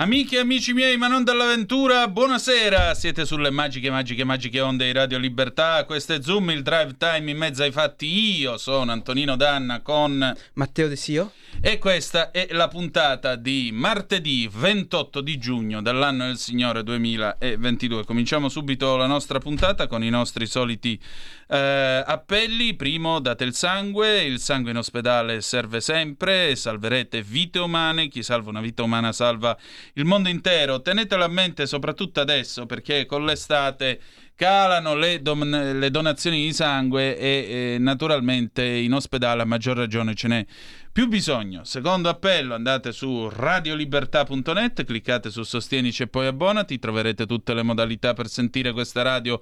Amiche e amici miei, ma non dall'avventura, buonasera! Siete sulle magiche, magiche, magiche onde di Radio Libertà. Questo è Zoom, il drive time in mezzo ai fatti. Io sono Antonino Danna con Matteo De Sio. E questa è la puntata di martedì 28 di giugno dell'anno del Signore 2022. Cominciamo subito la nostra puntata con i nostri soliti eh, appelli. Primo, date il sangue. Il sangue in ospedale serve sempre. Salverete vite umane. Chi salva una vita umana salva il mondo intero. Tenetelo a mente soprattutto adesso perché con l'estate calano le, don- le donazioni di sangue e, e naturalmente in ospedale a maggior ragione ce n'è più bisogno. Secondo appello, andate su radiolibertà.net, cliccate su Sostienici e poi abbonati, troverete tutte le modalità per sentire questa radio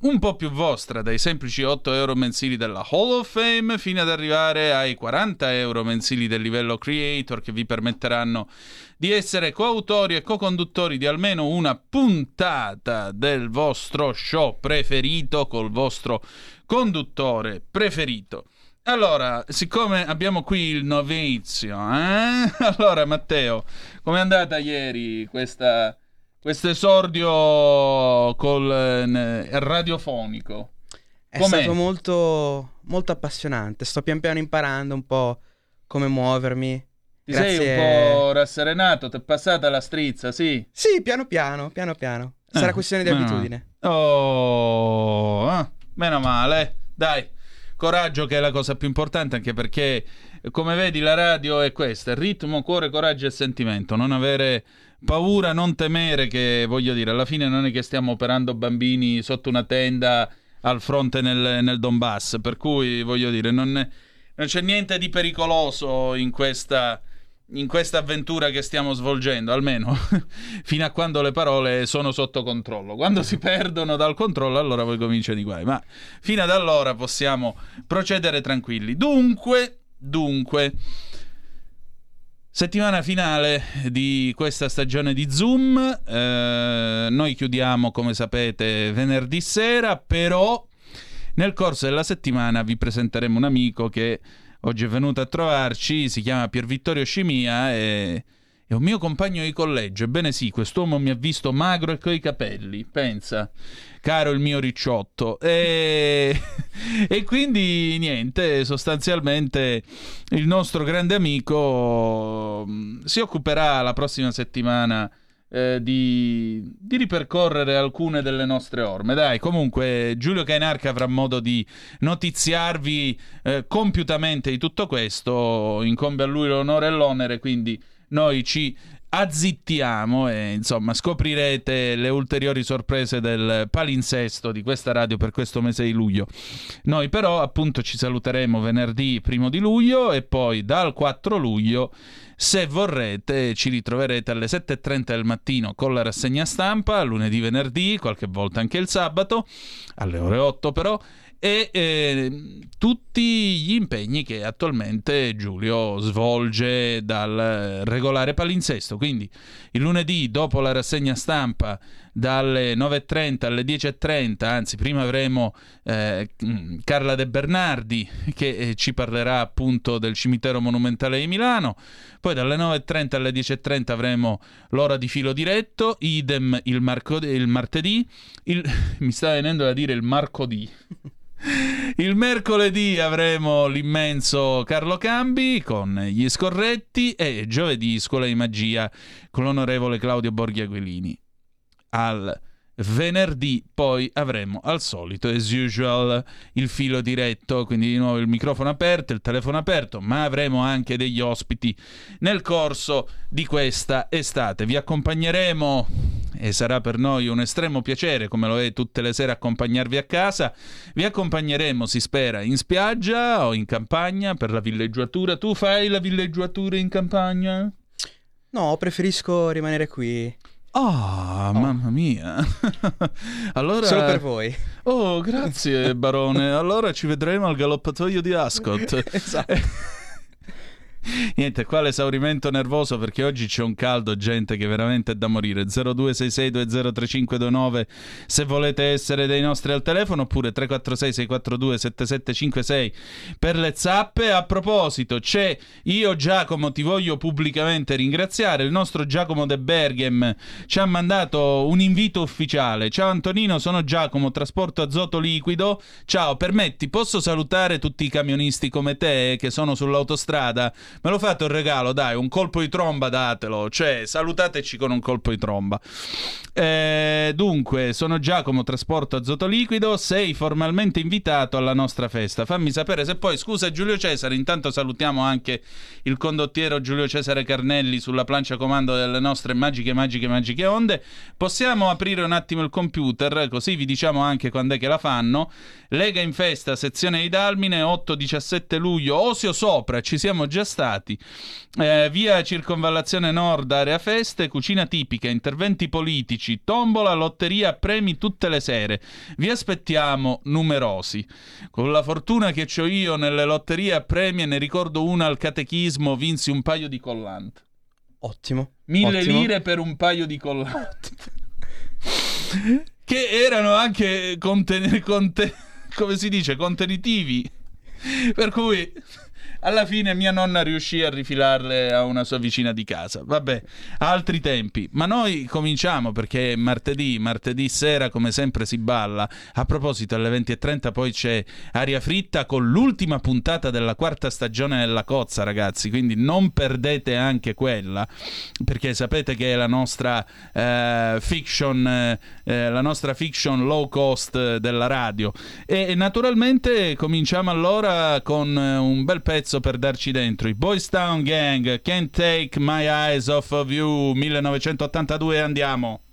un po' più vostra, dai semplici 8 euro mensili della Hall of Fame fino ad arrivare ai 40 euro mensili del livello Creator che vi permetteranno di essere coautori e co-conduttori di almeno una puntata del vostro show preferito col vostro conduttore preferito. Allora, siccome abbiamo qui il novizio, eh? allora Matteo, com'è andata ieri questa, questo esordio col eh, radiofonico? È Com'è? stato molto, molto appassionante, sto pian piano imparando un po' come muovermi. Ti Grazie... sei un po' rasserenato, ti è passata la strizza, sì? Sì, piano piano, piano piano. Sarà eh, questione di abitudine. Oh, eh, meno male, dai coraggio che è la cosa più importante anche perché come vedi la radio è questa, ritmo, cuore, coraggio e sentimento, non avere paura, non temere che voglio dire, alla fine non è che stiamo operando bambini sotto una tenda al fronte nel, nel Donbass, per cui voglio dire, non, non c'è niente di pericoloso in questa in questa avventura che stiamo svolgendo, almeno fino a quando le parole sono sotto controllo. Quando si perdono dal controllo, allora poi cominciano i guai. Ma fino ad allora possiamo procedere tranquilli. Dunque, dunque, settimana finale di questa stagione di Zoom. Eh, noi chiudiamo, come sapete, venerdì sera, però nel corso della settimana vi presenteremo un amico che oggi è venuto a trovarci, si chiama Pier Vittorio Scimia e è un mio compagno di collegio. Ebbene sì, quest'uomo mi ha visto magro e coi capelli, pensa, caro il mio ricciotto. E, e quindi niente, sostanzialmente il nostro grande amico mm, si occuperà la prossima settimana eh, di, di, ripercorrere alcune delle nostre orme. Dai, comunque Giulio Cainarca avrà modo di notiziarvi eh, compiutamente di tutto questo, incombe a lui l'onore e l'onere, quindi noi ci azzittiamo e insomma scoprirete le ulteriori sorprese del palinsesto di questa radio per questo mese di luglio. Noi però appunto ci saluteremo venerdì primo di luglio e poi dal 4 luglio se vorrete ci ritroverete alle 7.30 del mattino con la rassegna stampa, lunedì, venerdì, qualche volta anche il sabato, alle ore 8 però, e eh, tutti gli impegni che attualmente Giulio svolge dal regolare palinsesto. Quindi il lunedì dopo la rassegna stampa dalle 9.30 alle 10.30, anzi prima avremo eh, Carla De Bernardi che eh, ci parlerà appunto del cimitero monumentale di Milano, poi dalle 9.30 alle 10.30 avremo l'ora di filo diretto, idem il, marco- il martedì, il... mi sta venendo da dire il marcodì. Il mercoledì avremo l'immenso Carlo Cambi con gli scorretti e giovedì Scuola di Magia con l'onorevole Claudio Borghi Aguilini. Al venerdì poi avremo al solito, as usual, il filo diretto, quindi di nuovo il microfono aperto, il telefono aperto, ma avremo anche degli ospiti nel corso di questa estate. Vi accompagneremo e sarà per noi un estremo piacere, come lo è tutte le sere, accompagnarvi a casa. Vi accompagneremo, si spera, in spiaggia o in campagna per la villeggiatura. Tu fai la villeggiatura in campagna? No, preferisco rimanere qui. Ah, oh, mamma mia. allora... Solo per voi. Oh, grazie, barone. Allora ci vedremo al galoppatoio di Ascot. esatto. Niente, qua l'esaurimento nervoso perché oggi c'è un caldo, gente, che veramente è da morire. 0266203529 se volete essere dei nostri al telefono oppure 346 642 7756 per le zappe. A proposito, c'è io Giacomo ti voglio pubblicamente ringraziare. Il nostro Giacomo De Berghem ci ha mandato un invito ufficiale. Ciao Antonino, sono Giacomo, trasporto azoto liquido. Ciao, permetti, posso salutare tutti i camionisti come te che sono sull'autostrada? Me lo fate un regalo, dai, un colpo di tromba datelo, cioè salutateci con un colpo di tromba. Eh, dunque, sono Giacomo, trasporto azoto liquido, sei formalmente invitato alla nostra festa. Fammi sapere se poi, scusa Giulio Cesare, intanto salutiamo anche il condottiero Giulio Cesare Carnelli sulla plancia comando delle nostre magiche, magiche, magiche onde. Possiamo aprire un attimo il computer, così vi diciamo anche quando è che la fanno. Lega in festa, sezione di Dalmine, 8-17 luglio, Osio Sopra, ci siamo già stati. Eh, via Circonvallazione Nord, area feste, cucina tipica, interventi politici, tombola, lotteria, premi tutte le sere. Vi aspettiamo numerosi. Con la fortuna che ho io nelle lotterie a premi e ne ricordo una al catechismo, vinsi un paio di collanti. Ottimo. Mille ottimo. lire per un paio di collanti. che erano anche conten- conte- come si dice, contenitivi. Per cui alla fine mia nonna riuscì a rifilarle a una sua vicina di casa. Vabbè, altri tempi. Ma noi cominciamo perché martedì, martedì sera come sempre si balla. A proposito, alle 20.30 poi c'è Aria Fritta con l'ultima puntata della quarta stagione della Cozza, ragazzi. Quindi non perdete anche quella, perché sapete che è la nostra eh, fiction, eh, eh, la nostra fiction low cost della radio. E naturalmente cominciamo allora con eh, un bel pezzo per darci dentro. I Boys Town Gang, Can't Take My Eyes Off of You, 1982, andiamo.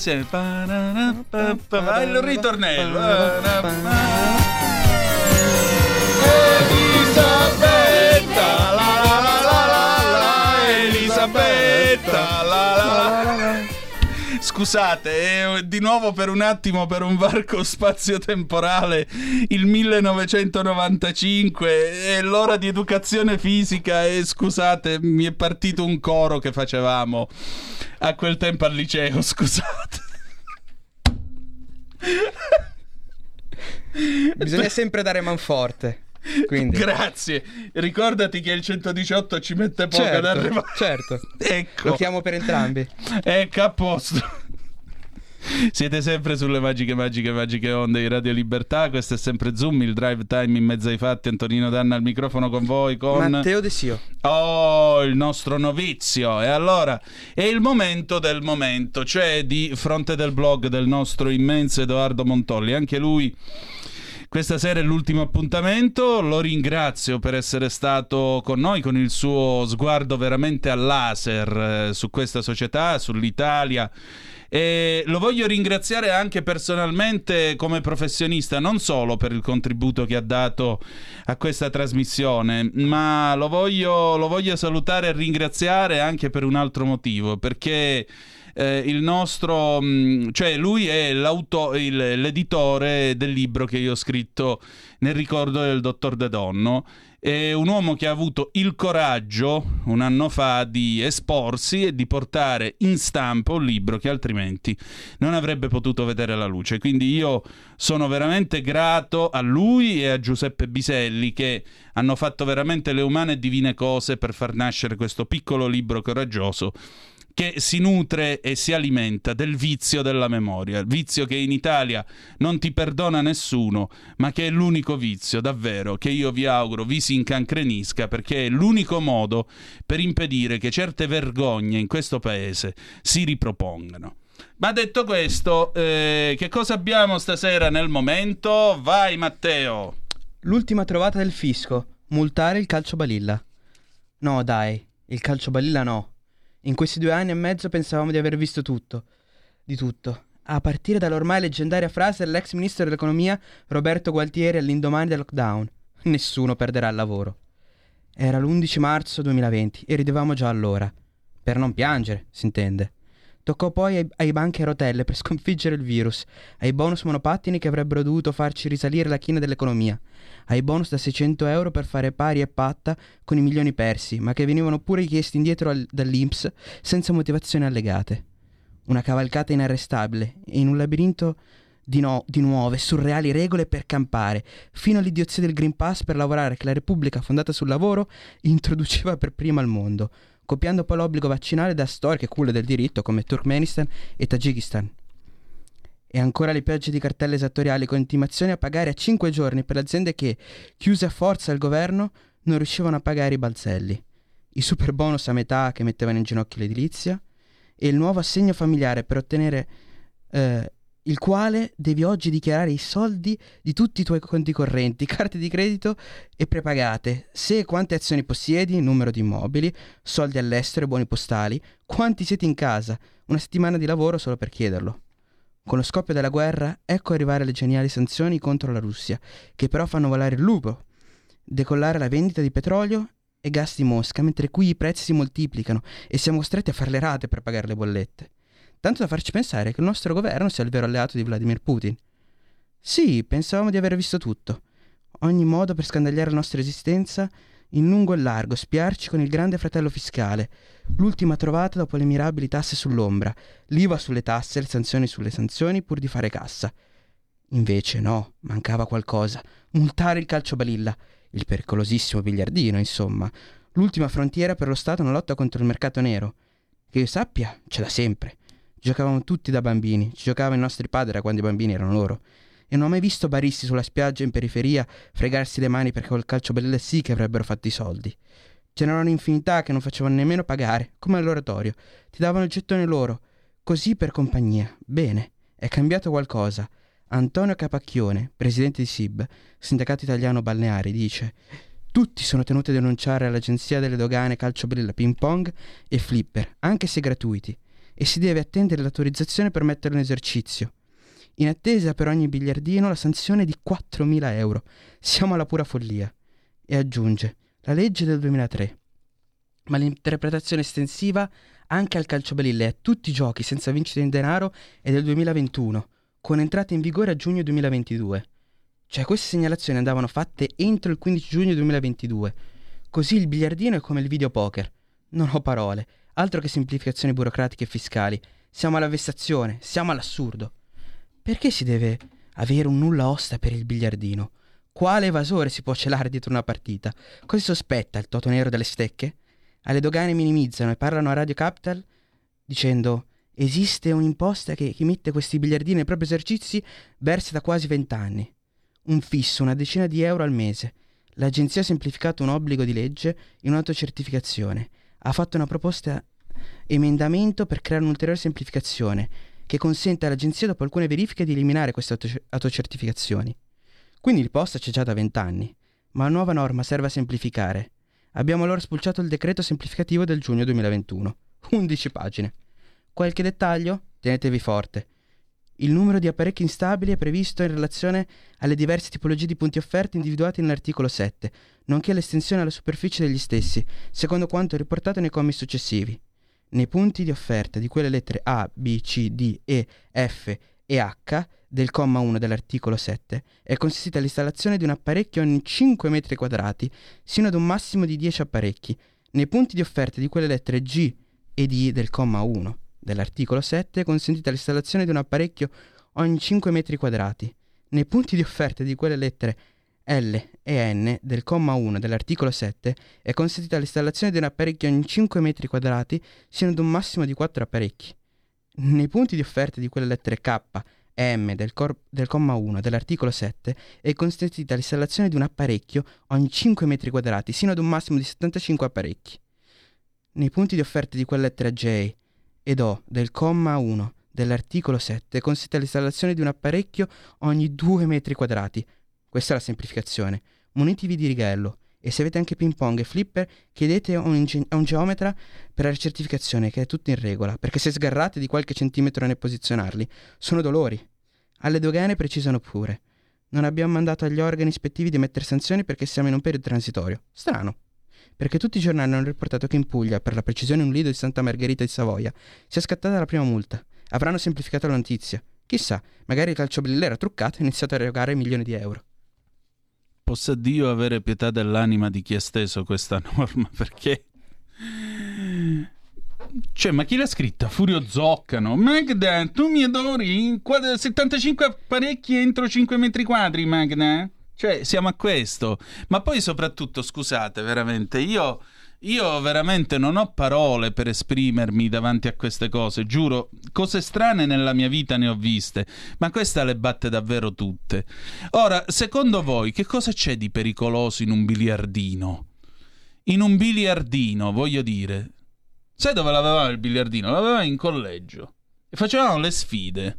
Assieme. Vai il ritornello. Scusate, eh, di nuovo per un attimo per un varco spazio-temporale il 1995 è l'ora di educazione fisica e scusate, mi è partito un coro che facevamo a quel tempo al liceo, scusate. Bisogna sempre dare manforte. Quindi. Grazie. Ricordati che il 118 ci mette poco ad Certo, arrivare. certo. Ecco. Lo chiamo per entrambi. Ecco, a posto. Siete sempre sulle magiche, magiche, magiche onde di Radio Libertà. Questo è sempre Zoom, il drive time in mezzo ai fatti. Antonino Danna al microfono con voi. Con Matteo De Sio. Oh, il nostro novizio. E allora è il momento del momento, cioè di fronte del blog del nostro immenso Edoardo Montolli. Anche lui. Questa sera è l'ultimo appuntamento, lo ringrazio per essere stato con noi con il suo sguardo veramente al laser eh, su questa società, sull'Italia. E lo voglio ringraziare anche personalmente come professionista, non solo per il contributo che ha dato a questa trasmissione, ma lo voglio, lo voglio salutare e ringraziare anche per un altro motivo, perché eh, il nostro, mh, cioè lui è il- l'editore del libro che io ho scritto nel ricordo del dottor De Donno. È un uomo che ha avuto il coraggio un anno fa di esporsi e di portare in stampa un libro che altrimenti non avrebbe potuto vedere la luce. Quindi io sono veramente grato a lui e a Giuseppe Biselli che hanno fatto veramente le umane e divine cose per far nascere questo piccolo libro coraggioso che si nutre e si alimenta del vizio della memoria, vizio che in Italia non ti perdona nessuno, ma che è l'unico vizio davvero che io vi auguro vi si incancrenisca perché è l'unico modo per impedire che certe vergogne in questo paese si ripropongano. Ma detto questo, eh, che cosa abbiamo stasera nel momento? Vai Matteo! L'ultima trovata del fisco. Multare il calcio balilla. No, dai, il calcio balilla no. In questi due anni e mezzo pensavamo di aver visto tutto. Di tutto. A partire dall'ormai leggendaria frase dell'ex ministro dell'economia Roberto Gualtieri all'indomani del lockdown. Nessuno perderà il lavoro. Era l'11 marzo 2020 e ridevamo già allora. Per non piangere, si intende. Toccò poi ai, ai banchi a rotelle per sconfiggere il virus, ai bonus monopattini che avrebbero dovuto farci risalire la china dell'economia, ai bonus da 600 euro per fare pari e patta con i milioni persi, ma che venivano pure chiesti indietro al- dall'Inps senza motivazioni allegate. Una cavalcata inarrestabile, in un labirinto di, no- di nuove, surreali regole per campare, fino all'idiozia del Green Pass per lavorare che la Repubblica fondata sul lavoro introduceva per prima al mondo, copiando poi l'obbligo vaccinale da storiche culle del diritto come Turkmenistan e Tagikistan. E ancora le piogge di cartelle esattoriali con intimazioni a pagare a 5 giorni per le aziende che, chiuse a forza al governo, non riuscivano a pagare i balzelli. I super bonus a metà che mettevano in ginocchio l'edilizia e il nuovo assegno familiare per ottenere eh, il quale devi oggi dichiarare i soldi di tutti i tuoi conti correnti, carte di credito e prepagate, se e quante azioni possiedi, numero di immobili, soldi all'estero e buoni postali, quanti siete in casa, una settimana di lavoro solo per chiederlo. Con lo scoppio della guerra, ecco arrivare le geniali sanzioni contro la Russia, che però fanno volare il lupo, decollare la vendita di petrolio e gas di Mosca, mentre qui i prezzi si moltiplicano e siamo costretti a fare le rate per pagare le bollette. Tanto da farci pensare che il nostro governo sia il vero alleato di Vladimir Putin. Sì, pensavamo di aver visto tutto. Ogni modo per scandagliare la nostra esistenza in lungo e largo, spiarci con il grande fratello fiscale, l'ultima trovata dopo le mirabili tasse sull'ombra, l'IVA sulle tasse, le sanzioni sulle sanzioni pur di fare cassa. Invece no, mancava qualcosa. Multare il calcio balilla, il pericolosissimo biliardino, insomma, l'ultima frontiera per lo Stato nella lotta contro il mercato nero. Che io sappia, ce l'ha sempre. Giocavamo tutti da bambini, ci giocavano i nostri padri da quando i bambini erano loro. E non ho mai visto baristi sulla spiaggia in periferia fregarsi le mani perché col calcio balilla sì che avrebbero fatto i soldi. Ce n'erano un'infinità che non facevano nemmeno pagare, come all'oratorio. Ti davano il gettone loro, così per compagnia. Bene, è cambiato qualcosa. Antonio Capacchione, presidente di SIB, Sindacato Italiano Balneari, dice Tutti sono tenuti a denunciare all'Agenzia delle Dogane calcio balilla ping pong e flipper, anche se gratuiti, e si deve attendere l'autorizzazione per metterlo in esercizio. In attesa per ogni biliardino la sanzione di 4.000 euro. Siamo alla pura follia. E aggiunge, la legge del 2003. Ma l'interpretazione estensiva anche al calcio balilla e a tutti i giochi senza vincita in denaro è del 2021, con entrata in vigore a giugno 2022. Cioè queste segnalazioni andavano fatte entro il 15 giugno 2022. Così il biliardino è come il videopoker. Non ho parole, altro che semplificazioni burocratiche e fiscali. Siamo alla vessazione, siamo all'assurdo. Perché si deve avere un nulla osta per il biliardino? Quale evasore si può celare dietro una partita? Cosa sospetta il toto nero delle stecche? Alle dogane minimizzano e parlano a Radio Capital dicendo esiste un'imposta che chi mette questi biliardini nei propri esercizi versa da quasi vent'anni un fisso, una decina di euro al mese. L'agenzia ha semplificato un obbligo di legge in un'autocertificazione. Ha fatto una proposta emendamento per creare un'ulteriore semplificazione che consente all'agenzia dopo alcune verifiche di eliminare queste autocertificazioni. Quindi il post c'è già da vent'anni, ma la nuova norma serve a semplificare. Abbiamo allora spulciato il decreto semplificativo del giugno 2021. 11 pagine. Qualche dettaglio? Tenetevi forte. Il numero di apparecchi instabili è previsto in relazione alle diverse tipologie di punti offerti individuati nell'articolo 7, nonché l'estensione alla superficie degli stessi, secondo quanto riportato nei commi successivi. Nei punti di offerta di quelle lettere A, B, C, D, E, F e H del comma 1 dell'articolo 7 è consistita l'installazione di un apparecchio ogni 5 metri quadrati, sino ad un massimo di 10 apparecchi. Nei punti di offerta di quelle lettere G e D del comma 1 dell'articolo 7 è consentita l'installazione di un apparecchio ogni 5 metri quadrati. Nei punti di offerta di quelle lettere L e N del comma 1 dell'articolo 7 è consentita l'installazione di un apparecchio ogni 5 metri quadrati sino ad un massimo di 4 apparecchi. Nei punti di offerta di quelle lettere K e M del, cor- del comma 1 dell'articolo 7 è consentita l'installazione di un apparecchio ogni 5 metri quadrati sino ad un massimo di 75 apparecchi. Nei punti di offerta di quelle lettere J ed O del comma 1 dell'articolo 7 consiste l'installazione di un apparecchio ogni 2 metri quadrati. Questa è la semplificazione. Munitevi di righello e se avete anche ping pong e flipper chiedete a un, inge- a un geometra per la certificazione che è tutto in regola, perché se sgarrate di qualche centimetro nel posizionarli sono dolori. Alle dogane precisano pure. Non abbiamo mandato agli organi ispettivi di mettere sanzioni perché siamo in un periodo transitorio. Strano perché tutti i giornali hanno riportato che in Puglia, per la precisione un lido di Santa Margherita di Savoia, sia scattata la prima multa. Avranno semplificato la notizia. Chissà, magari il calciobrillo era truccato e ha iniziato a erogare milioni di euro. Possa Dio avere pietà dell'anima di chi ha steso questa norma, perché... Cioè, ma chi l'ha scritta? Furio Zoccano. Magda, tu mi adori? 75 apparecchi entro 5 metri quadri, Magda? Cioè, siamo a questo. Ma poi soprattutto, scusate, veramente, io, io veramente non ho parole per esprimermi davanti a queste cose, giuro. Cose strane nella mia vita ne ho viste, ma questa le batte davvero tutte. Ora, secondo voi, che cosa c'è di pericoloso in un biliardino? In un biliardino, voglio dire. Sai dove l'avevamo il biliardino? L'avevamo in collegio. E facevamo le sfide.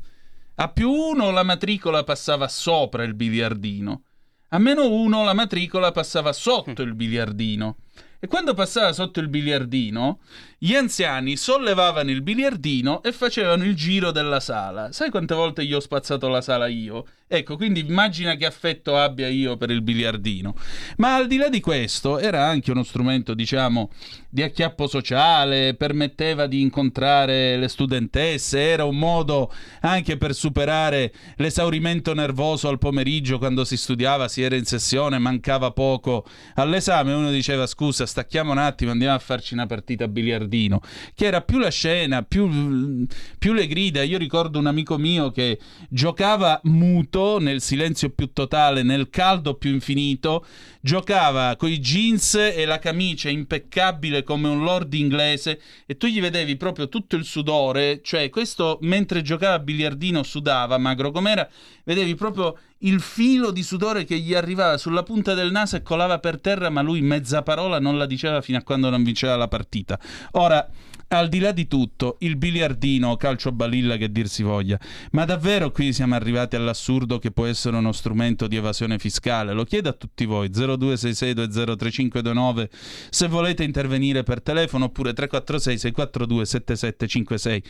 A più uno la matricola passava sopra il biliardino. A meno uno la matricola passava sotto il biliardino. E quando passava sotto il biliardino, gli anziani sollevavano il biliardino e facevano il giro della sala. Sai quante volte gli ho spazzato la sala io? Ecco, quindi immagina che affetto abbia io per il biliardino. Ma al di là di questo, era anche uno strumento, diciamo, di acchiappo sociale, permetteva di incontrare le studentesse, era un modo anche per superare l'esaurimento nervoso al pomeriggio quando si studiava, si era in sessione, mancava poco all'esame, uno diceva scusa, stacchiamo un attimo, andiamo a farci una partita a biliardino, che era più la scena, più, più le grida. Io ricordo un amico mio che giocava muto nel silenzio più totale, nel caldo più infinito, giocava coi jeans e la camicia impeccabile come un lord inglese e tu gli vedevi proprio tutto il sudore, cioè questo mentre giocava a biliardino sudava, magro com'era, vedevi proprio il filo di sudore che gli arrivava sulla punta del naso e colava per terra, ma lui mezza parola non la diceva fino a quando non vinceva la partita. Ora, al di là di tutto, il biliardino, calcio balilla che dir si voglia, ma davvero qui siamo arrivati all'assurdo che può essere uno strumento di evasione fiscale? Lo chiedo a tutti voi, 0266203529, se volete intervenire per telefono oppure 346 642 7756.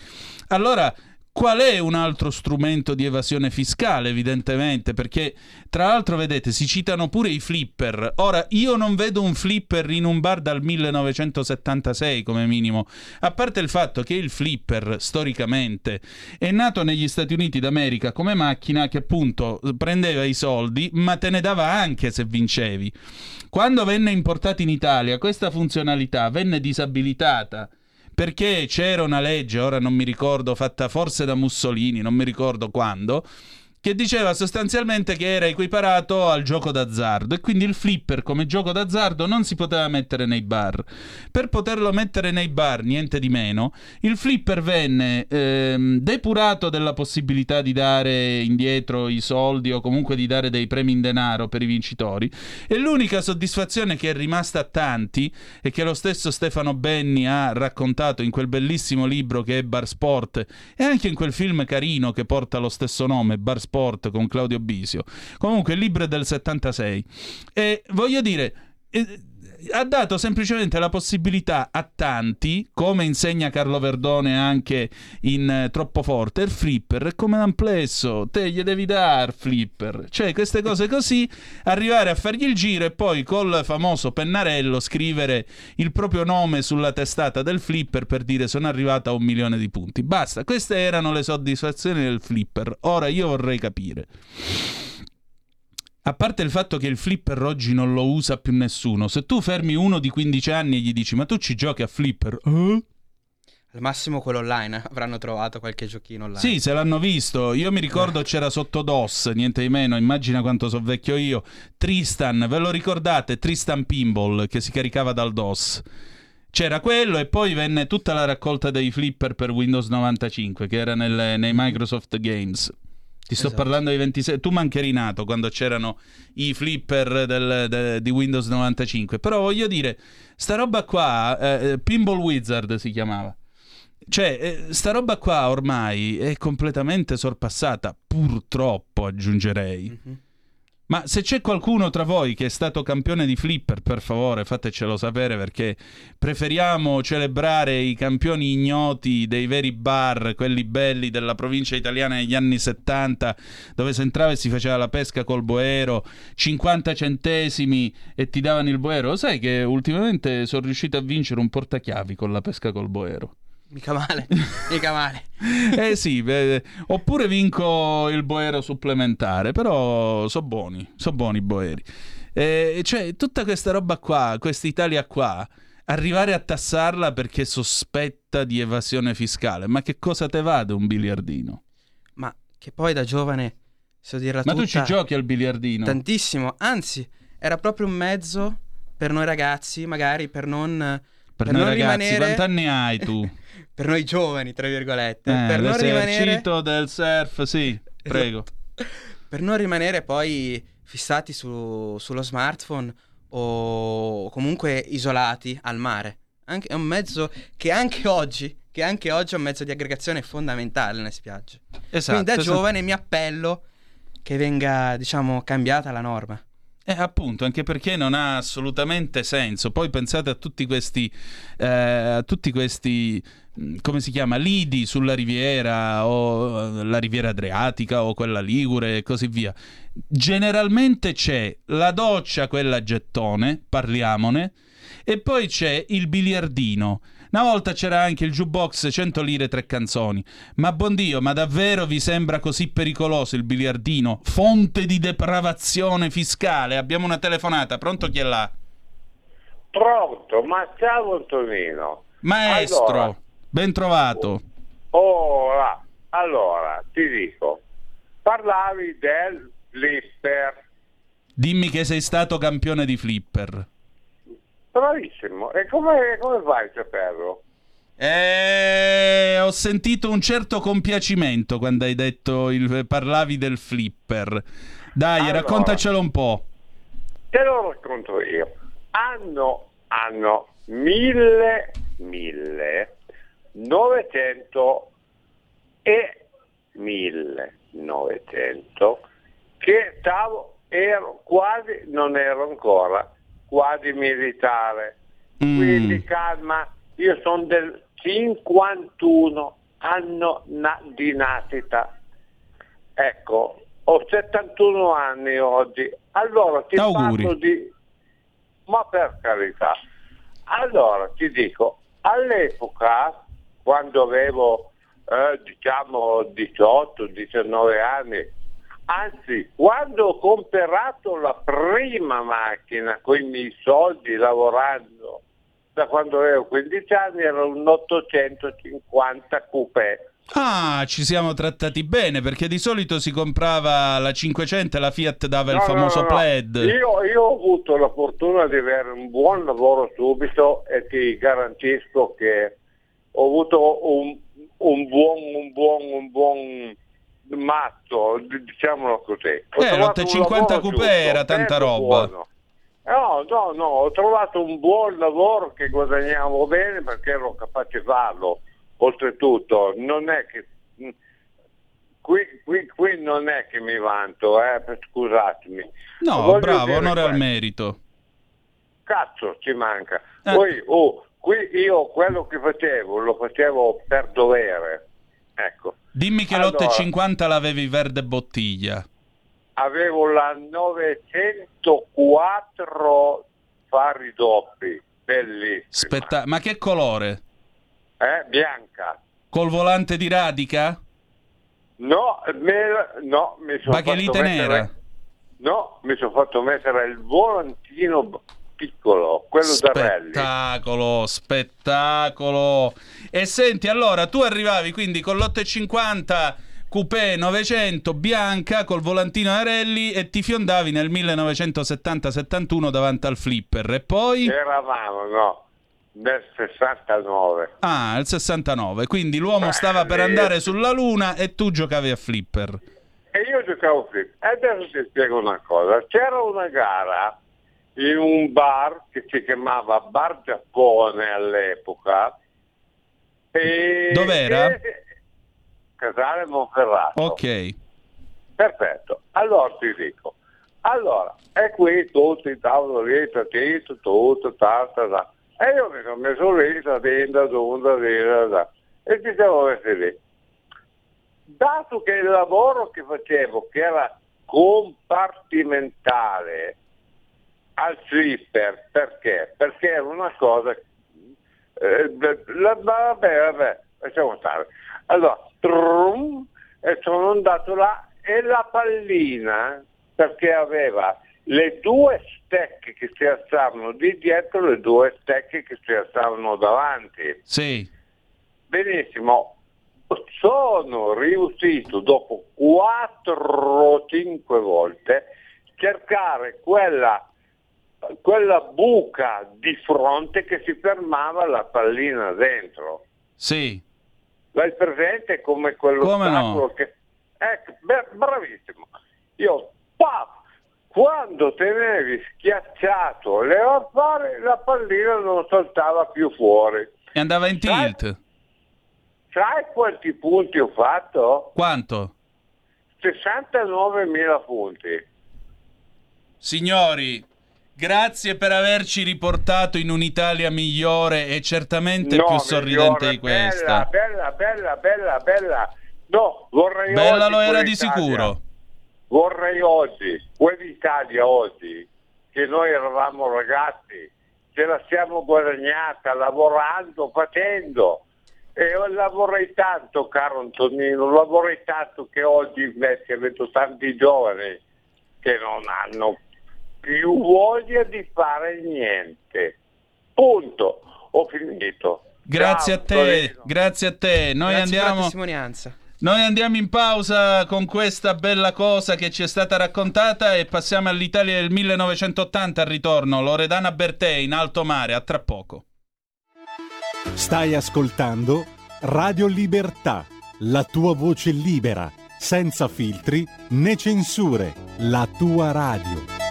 Allora, Qual è un altro strumento di evasione fiscale, evidentemente? Perché, tra l'altro, vedete, si citano pure i flipper. Ora, io non vedo un flipper in un bar dal 1976, come minimo. A parte il fatto che il flipper, storicamente, è nato negli Stati Uniti d'America come macchina che, appunto, prendeva i soldi, ma te ne dava anche se vincevi. Quando venne importato in Italia, questa funzionalità venne disabilitata perché c'era una legge, ora non mi ricordo, fatta forse da Mussolini, non mi ricordo quando, che diceva sostanzialmente che era equiparato al gioco d'azzardo e quindi il flipper come gioco d'azzardo non si poteva mettere nei bar. Per poterlo mettere nei bar, niente di meno, il flipper venne ehm, depurato della possibilità di dare indietro i soldi o comunque di dare dei premi in denaro per i vincitori e l'unica soddisfazione che è rimasta a tanti e che lo stesso Stefano Benni ha raccontato in quel bellissimo libro che è Bar Sport e anche in quel film carino che porta lo stesso nome, Bar Sport, Sport con Claudio Bisio. Comunque il libro è del 76. E voglio dire... Ha dato semplicemente la possibilità a tanti, come insegna Carlo Verdone anche in eh, Troppo Forte, il flipper è come l'amplesso, te gli devi dare flipper. Cioè queste cose così, arrivare a fargli il giro e poi col famoso pennarello scrivere il proprio nome sulla testata del flipper per dire sono arrivato a un milione di punti. Basta, queste erano le soddisfazioni del flipper. Ora io vorrei capire. A parte il fatto che il flipper oggi non lo usa più nessuno, se tu fermi uno di 15 anni e gli dici ma tu ci giochi a flipper? Eh? Al massimo quello online, avranno trovato qualche giochino online. Sì, se l'hanno visto. Io mi ricordo c'era sotto DOS, niente di meno, immagina quanto so vecchio io. Tristan, ve lo ricordate? Tristan Pinball che si caricava dal DOS. C'era quello e poi venne tutta la raccolta dei flipper per Windows 95 che era nelle, nei Microsoft Games. Ti sto esatto. parlando di 26. Tu manchi eri nato quando c'erano i flipper del, de, di Windows 95. Però voglio dire, sta roba qua, eh, eh, Pinball Wizard si chiamava. Cioè, eh, sta roba qua ormai è completamente sorpassata, purtroppo aggiungerei. Mm-hmm. Ma se c'è qualcuno tra voi che è stato campione di flipper, per favore fatecelo sapere perché preferiamo celebrare i campioni ignoti dei veri bar, quelli belli della provincia italiana negli anni 70, dove si entrava e si faceva la pesca col boero, 50 centesimi e ti davano il boero. Sai che ultimamente sono riuscito a vincere un portachiavi con la pesca col boero. Mica male, mica male. eh sì, beh, oppure vinco il boero supplementare, però so buoni, so buoni i boeri. Eh, cioè, tutta questa roba qua, questa Italia qua, arrivare a tassarla perché sospetta di evasione fiscale, ma che cosa te vade un biliardino? Ma che poi da giovane, so dirla Ma tutta, tu ci giochi al biliardino? Tantissimo, anzi, era proprio un mezzo per noi ragazzi, magari per non... Per, per noi ragazzi, rimanere... quanti anni hai tu? per noi giovani, tra virgolette, eh, per non rimanere del surf, sì, prego. Esatto. Per non rimanere poi fissati su, sullo smartphone o comunque isolati al mare. Anche, è un mezzo che anche oggi, che anche oggi è un mezzo di aggregazione fondamentale nelle spiagge. Esatto. Quindi da esatto. giovane mi appello che venga, diciamo, cambiata la norma. Eh, appunto, anche perché non ha assolutamente senso. Poi pensate a tutti questi, eh, a tutti questi Mm, come si chiama, lidi sulla riviera o eh, la riviera adriatica o quella ligure e così via. Generalmente c'è la doccia, quella gettone, parliamone, e poi c'è il biliardino. Una volta c'era anche il jukebox 100 lire tre canzoni. Ma buon Dio, ma davvero vi sembra così pericoloso il biliardino? Fonte di depravazione fiscale. Abbiamo una telefonata, pronto chi è là? Pronto, ma ciao Antonino. Maestro. Allora, Ben trovato. Ora, allora, ti dico, parlavi del flipper. Dimmi che sei stato campione di flipper. Bravissimo, e come, come fai a saperlo? Eh, ho sentito un certo compiacimento quando hai detto il, parlavi del flipper. Dai, allora, raccontacelo un po'. Te lo racconto io. Hanno, hanno mille, mille 900 e 1900 che stavo, ero quasi, non ero ancora quasi militare. Mm. Quindi calma, io sono del 51 anno di nascita. Ecco, ho 71 anni oggi. Allora ti Auguri. parlo di... Ma per carità. Allora ti dico, all'epoca, quando avevo eh, diciamo 18-19 anni, anzi quando ho comprato la prima macchina con i miei soldi lavorando, da quando avevo 15 anni era un 850 coupé. Ah, ci siamo trattati bene perché di solito si comprava la 500 e la Fiat dava il No, no, famoso no, no. plaid. Io, io ho avuto la fortuna di avere un buon lavoro subito e ti garantisco che ho avuto un, un buon, un buon, un buon mazzo, d- diciamolo così. Ho Eh, trovato un l'850 lavoro coupé era tanta roba. buono. No, no, no, ho trovato un buon lavoro che guadagnavo bene perché ero capace di farlo. Oltretutto, non è che qui, qui, qui non è che mi vanto, eh, scusatemi. No, Voglio bravo, onore al merito. Cazzo ci manca. Eh. Poi oh, qui io quello che facevo lo facevo per dovere. Ecco, Dimmi che Allora. l'850 l'avevi verde bottiglia. avevo la 904 fari doppi, bellissima. Spetta- ma che colore? Eh, bianca. Col volante di radica? No, me- no, mi sono fatto mettere- nera? No, mi sono fatto mettere il volantino piccolo, quello da rally. Spettacolo, spettacolo. E senti, allora tu arrivavi quindi con l'850 coupé 900 bianca col volantino a rally e ti fiondavi nel 1970-71 davanti al flipper e poi Eravamo, no, nel 69. ah, il 69. Quindi l'uomo Beh, stava per eh, andare sulla luna e tu giocavi a flipper. E io giocavo flip. E adesso ti spiego una cosa. C'era una gara in un bar che si chiamava Bar Giappone all'epoca. E Dov'era? e- Casale Monferrato. Ok. Perfetto. Allora ti dico. Allora, è qui tutti i tavoli, tatito, tutto, ta, ta, ta. E io mi sono messo lì, tunda, tira, ta. E ci siamo messi lì. Dato che il lavoro che facevo, che era compartimentale al flipper, perché? Perché era una cosa... eh, la- vabbè, vabbè, lasciamo stare. Allora, trum, e sono andato là e la pallina, perché aveva le due stecche che si alzavano di dietro, le due stecche che si alzavano davanti. Sì. Benissimo, sono riuscito dopo 4-5 volte cercare quella, quella buca di fronte che si fermava la pallina dentro. Sì. L'hai presente come quello Come no? che... Ecco, beh, bravissimo. Io, paf, quando tenevi schiacciato le affari, la pallina non saltava più fuori. E andava in Sai- tilt. Sai quanti punti ho fatto? Quanto? 69.000 punti. Signori, grazie per averci riportato in un'Italia migliore e certamente No, più sorridente migliore, di questa. Bella, bella, bella, bella, bella. No, vorrei Bella oggi lo era di sicuro. Vorrei oggi, quell'Italia oggi, che noi eravamo ragazzi, ce la siamo guadagnata lavorando, facendo. E la vorrei tanto, caro Antonino, la vorrei tanto che oggi invece vedo tanti giovani che non hanno più voglia di fare niente. Punto. Ho finito. Grazie Ciao, a te, Antonino. grazie a te. Noi Grazie per la andiamo, testimonianza. noi andiamo in pausa con questa bella cosa che ci è stata raccontata e passiamo all'Italia del 1980 al ritorno. Loredana Bertè in alto mare, a tra poco. Stai ascoltando Radio Libertà, la tua voce libera, senza filtri né censure, la tua radio.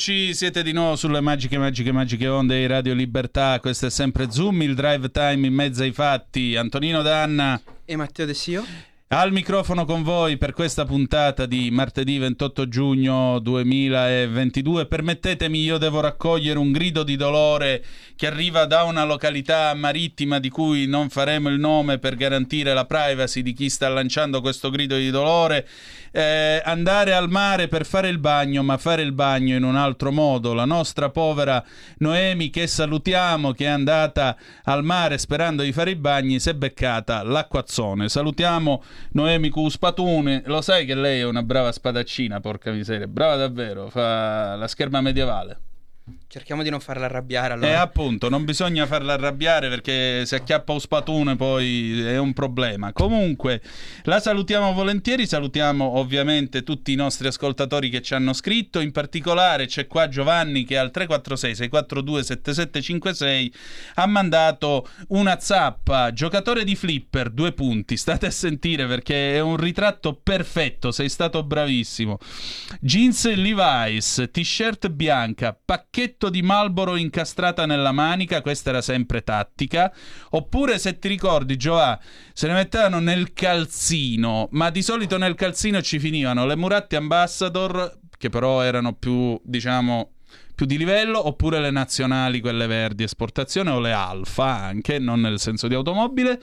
Rieccoci, siete di nuovo sulle magiche, magiche, magiche onde di Radio Libertà. Questo è sempre Zoom, il drive time in mezzo ai fatti. Antonino Danna E Matteo De Sio? al microfono con voi per questa puntata di martedì 28 giugno 2022. Permettetemi, io devo raccogliere un grido di dolore che arriva da una località marittima di cui non faremo il nome per garantire la privacy di chi sta lanciando questo grido di dolore. Eh, andare al mare per fare il bagno, ma fare il bagno in un altro modo. La nostra povera Noemi, che salutiamo, che è andata al mare sperando di fare i bagni, si è beccata l'acquazzone. Salutiamo Noemi Cuspatune. Lo sai che lei è una brava spadaccina, porca miseria, brava davvero, fa la scherma medievale. Cerchiamo di non farla arrabbiare allora. appunto, non bisogna farla arrabbiare perché se acchiappa un spatone poi è un problema. Comunque, la salutiamo volentieri, salutiamo ovviamente tutti i nostri ascoltatori che ci hanno scritto, in particolare c'è qua Giovanni che al 346 642 7756 ha mandato una zappa, giocatore di flipper, due punti, state a sentire perché è un ritratto perfetto, sei stato bravissimo. Jeans Levi's, t-shirt bianca, pacchetto di Marlboro incastrata nella manica, questa era sempre tattica. Oppure se ti ricordi, Giova, se ne mettevano nel calzino, ma di solito nel calzino ci finivano le Muratti Ambassador, che però erano più, diciamo, più di livello, oppure le nazionali, quelle verdi esportazione, o le alfa anche, non nel senso di automobile,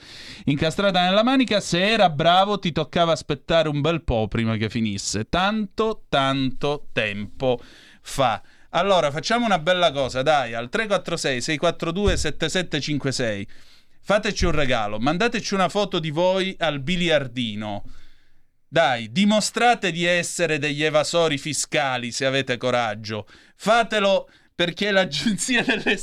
incastrata nella manica. Se era bravo, ti toccava aspettare un bel po' prima che finisse. Tanto, tanto tempo fa. Allora, facciamo una bella cosa, dai, al 346 642 7756. Fateci un regalo, mandateci una foto di voi al biliardino. Dai, dimostrate di essere degli evasori fiscali se avete coraggio. Fatelo perché l'Agenzia delle,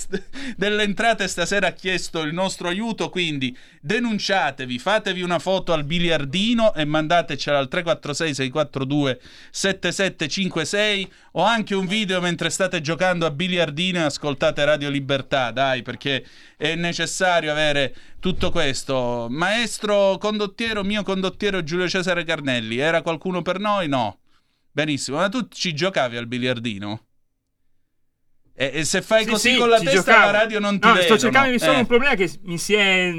delle, Entrate stasera ha chiesto il nostro aiuto, quindi denunciatevi, fatevi una foto al biliardino e mandatecela al 346 642 7756 o anche un video mentre state giocando a biliardino e ascoltate Radio Libertà, dai, perché è necessario avere tutto questo. Maestro condottiero, mio condottiero Giulio Cesare Carnelli, era qualcuno per noi? No. Benissimo, ma tu ci giocavi al biliardino? E, e se fai Sì, così sì, con la testa giocavo. la radio non ti No, vedono. sto cercando di risolvere Eh. un problema che mi si è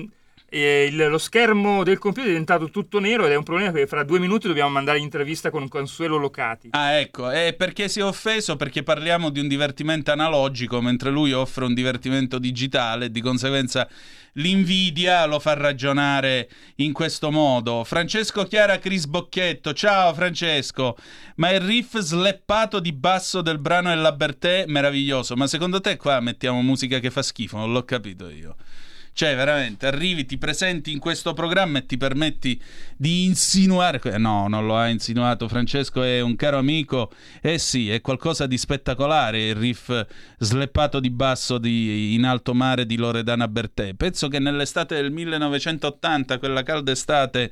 il- lo schermo del computer è diventato tutto nero ed è un problema che fra due minuti dobbiamo mandare l'intervista con Consuelo Locati. Ah, ecco, è perché si è offeso perché parliamo di un divertimento analogico mentre lui offre un divertimento digitale, di conseguenza l'invidia lo fa ragionare in questo modo. Francesco Chiara Cris Bocchetto, ciao Francesco, ma il riff sleppato di basso del brano El Liberté meraviglioso, ma secondo te qua mettiamo musica che fa schifo? Non l'ho capito io. Cioè, veramente, arrivi, ti presenti in questo programma e ti permetti di insinuare. No, non lo ha insinuato. Francesco è un caro amico. Eh sì, è qualcosa di spettacolare il riff sleppato di basso di In alto mare di Loredana Bertè. Penso che nell'estate del 1980, quella calda estate.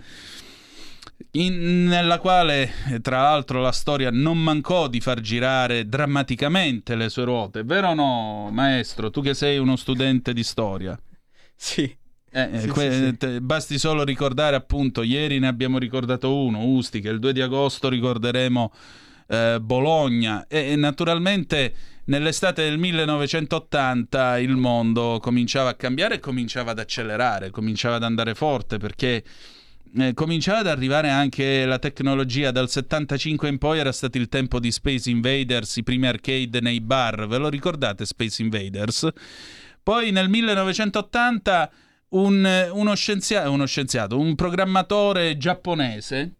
in- nella quale, eh, tra l'altro, la storia non mancò di far girare drammaticamente le sue ruote, vero o no, maestro? Tu che sei uno studente di storia. Sì. Eh, eh, Sì, que- sì, sì. basti solo ricordare, appunto, ieri ne abbiamo ricordato uno, Ustica, il 2 di agosto ricorderemo eh, Bologna e, e naturalmente nell'estate del 1980 il mondo cominciava a cambiare e cominciava ad accelerare, cominciava ad andare forte perché eh, cominciava ad arrivare anche la tecnologia dal 75 in poi era stato il tempo di Space Invaders, i primi arcade nei bar, ve lo ricordate Space Invaders? Poi nel 1980 un- uno, scienziato, uno scienziato, un programmatore giapponese,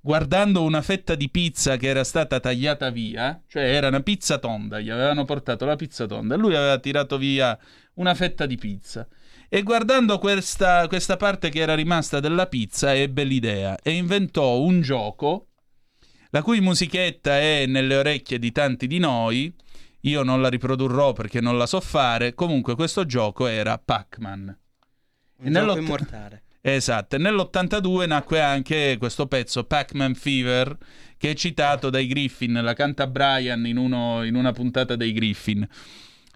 guardando una fetta di pizza che era stata tagliata via, cioè era una pizza tonda, gli avevano portato la pizza tonda e lui aveva tirato via una fetta di pizza. E guardando questa, questa parte che era rimasta della pizza ebbe l'idea e inventò un gioco la cui musichetta è nelle orecchie di tanti di noi. Io non la riprodurrò perché non la so fare. Comunque, questo gioco era Pac-Man. Un E gioco immortale. Esatto, e nell'82 nacque anche questo pezzo Pac-Man Fever che è citato dai Griffin, la canta Brian in, uno- in una puntata dei Griffin.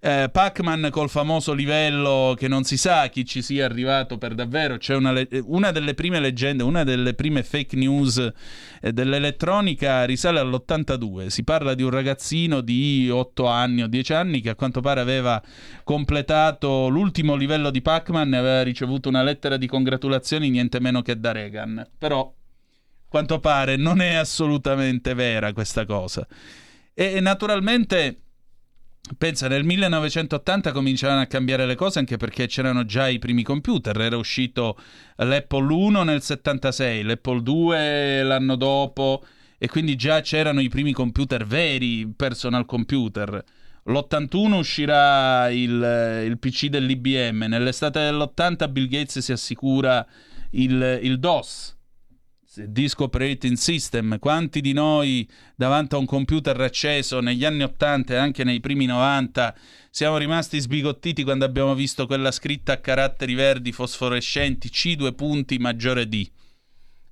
Eh, Pac-Man col famoso livello che non si sa chi ci sia arrivato per davvero, c'è una, le- una delle prime leggende, una delle prime fake news eh, dell'elettronica risale all'82, si parla di un ragazzino di 8 anni o 10 anni che a quanto pare aveva completato l'ultimo livello di Pac-Man e aveva ricevuto una lettera di congratulazioni niente meno che da Reagan, però quanto pare non è assolutamente vera questa cosa. E naturalmente Pensa, nel 1980 cominciavano a cambiare le cose anche perché c'erano già i primi computer. Era uscito l'Apple 1 nel 76, l'Apple 2 l'anno dopo e quindi già c'erano i primi computer veri, personal computer. L'81 uscirà il, il PC dell'IBM. Nell'estate dell'80 Bill Gates si assicura il, il DOS. Disk Operating System. Quanti di noi davanti a un computer acceso negli anni 80 e anche nei primi 90 siamo rimasti sbigottiti quando abbiamo visto quella scritta a caratteri verdi fosforescenti C due punti maggiore D?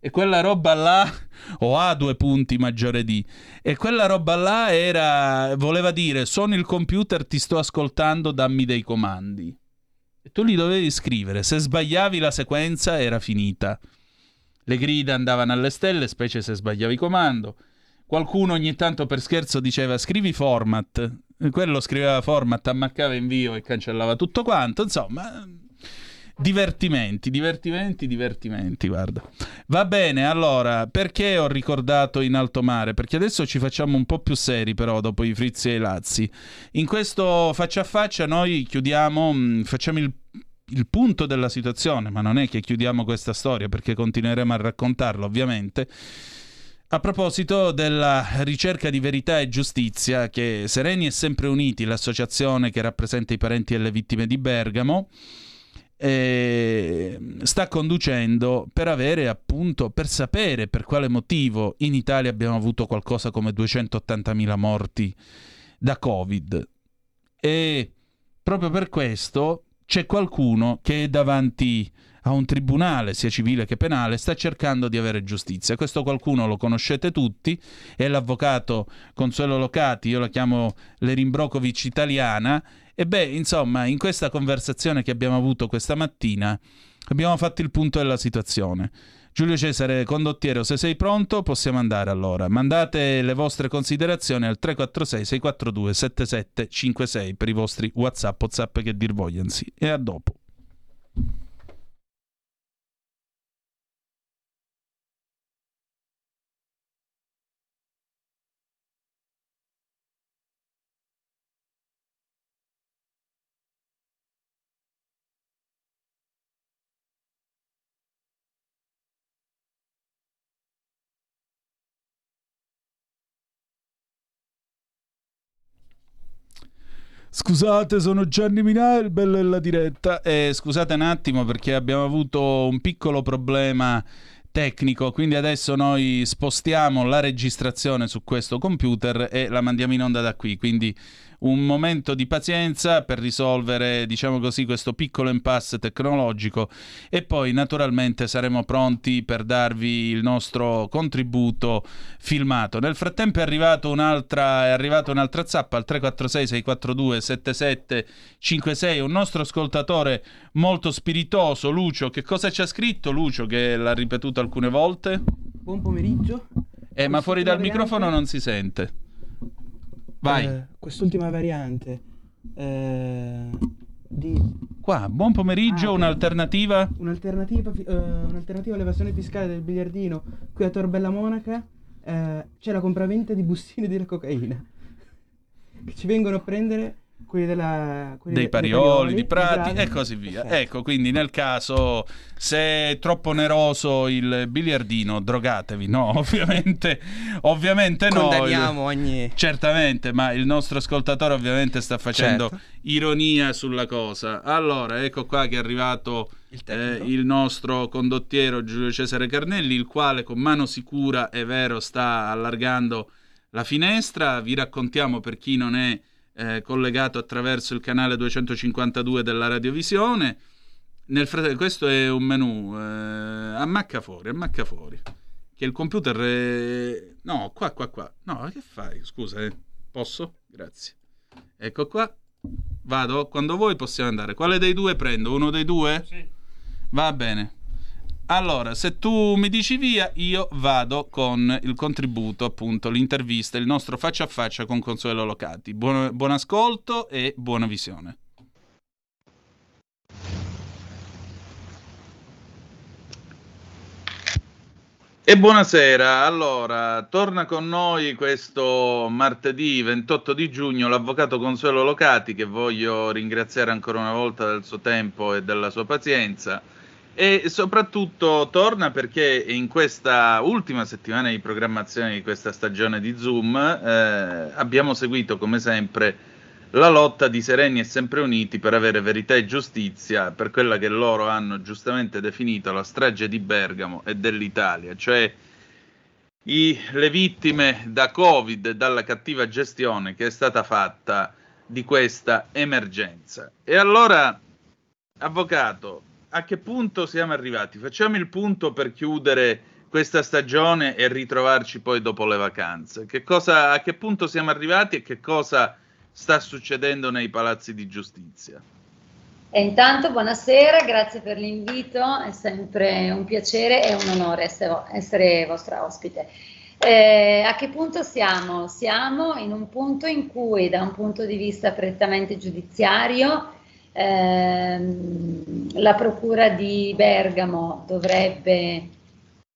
E quella roba là, o A due punti maggiore D, e quella roba là era, voleva dire, sono il computer, ti sto ascoltando, dammi dei comandi. E tu li dovevi scrivere, se sbagliavi la sequenza era finita. Le grida andavano alle stelle, specie se sbagliavi comando. Qualcuno ogni tanto per scherzo diceva scrivi format, quello scriveva format, ammaccava invio e cancellava tutto quanto, insomma Divertimenti, divertimenti, divertimenti, guarda. Va bene, allora, perché ho ricordato in alto mare? Perché adesso ci facciamo un po' più seri però dopo i frizzi e i lazzi. In questo faccia a faccia noi chiudiamo, mm, facciamo il il punto della situazione, ma non è che chiudiamo questa storia perché continueremo a raccontarla ovviamente. A proposito della ricerca di verità e giustizia che Sereni e Sempre Uniti, l'associazione che rappresenta i parenti e le vittime di Bergamo, eh, sta conducendo per avere appunto per sapere per quale motivo in Italia abbiamo avuto qualcosa come 280.000 morti da Covid e proprio per questo c'è qualcuno che davanti a un tribunale, sia civile che penale, sta cercando di avere giustizia. Questo qualcuno lo conoscete tutti, è l'avvocato Consuelo Locati, io la chiamo Lerin Brokovic italiana, e beh, insomma, in questa conversazione che abbiamo avuto questa mattina abbiamo fatto il punto della situazione. Giulio Cesare Condottiero, se sei pronto possiamo andare allora. Mandate le vostre considerazioni al 346 642 7756 per i vostri WhatsApp, WhatsApp che dir vogliansi. E a dopo. Scusate, sono Gianni Minà, bello è la diretta. Eh, scusate un attimo perché abbiamo avuto un piccolo problema tecnico, quindi adesso noi spostiamo la registrazione su questo computer e la mandiamo in onda da qui, quindi un momento di pazienza per risolvere, diciamo così, questo piccolo impasse tecnologico e poi naturalmente saremo pronti per darvi il nostro contributo filmato. Nel frattempo è, arrivato un'altra, è arrivata un'altra zappa al 346 642 7756, un nostro ascoltatore molto spiritoso, Lucio. Che cosa ci ha scritto Lucio che l'ha ripetuto alcune volte? Buon pomeriggio. Eh, ma fuori dal microfono non si sente. Vai. Eh, quest'ultima variante eh, di... Qua, buon pomeriggio, Ah, un'alternativa? Un'alternativa, eh, un'alternativa all'evasione fiscale del biliardino qui a Torbella Monaca eh, c'è la compravendita di bustine di cocaina che ci vengono a prendere quelli della quelli dei de- parioli, di prati Prati. e così via. Perfetto. Ecco, quindi nel caso se è troppo oneroso il biliardino, drogatevi. No, ovviamente, ovviamente no. Condanniamo ogni... Certamente, ma il nostro ascoltatore ovviamente sta facendo Certo. ironia sulla cosa. Allora, ecco qua che è arrivato Il eh, il nostro condottiero Giulio Cesare Carnelli, il quale con mano sicura, è vero, sta allargando la finestra. Vi raccontiamo per chi non è eh, collegato attraverso il canale 252 della radiovisione. Nel frate- questo è un menu, eh, ammacca fuori, ammacca fuori. Che il computer è... No, qua, qua, qua. No, che fai? Scusa, eh. Posso? Grazie. Ecco qua. Vado, quando vuoi possiamo andare. Quale dei due prendo? Uno dei due? Sì. Va bene. Allora, se tu mi dici via, io vado con il contributo, appunto, l'intervista, il nostro faccia a faccia con Consuelo Locati. Buon, buon ascolto e buona visione. E buonasera, allora, torna con noi questo martedì 28 di giugno l'avvocato Consuelo Locati che voglio ringraziare ancora una volta del suo tempo e della sua pazienza e soprattutto torna perché in questa ultima settimana di programmazione di questa stagione di Zoom eh, abbiamo seguito come sempre la lotta di sereni e sempre uniti per avere verità e giustizia per quella che loro hanno giustamente definito la strage di Bergamo e dell'Italia, cioè i, le vittime da Covid e dalla cattiva gestione che è stata fatta di questa emergenza. E allora, avvocato, a che punto siamo arrivati? Facciamo il punto per chiudere questa stagione e ritrovarci poi dopo le vacanze. Che cosa, a che punto siamo arrivati e che cosa sta succedendo nei palazzi di giustizia? E intanto buonasera, grazie per l'invito, è sempre un piacere e un onore essere, essere vostra ospite. Eh, a che punto siamo? Siamo in un punto in cui da un punto di vista prettamente giudiziario ehm, la Procura di Bergamo dovrebbe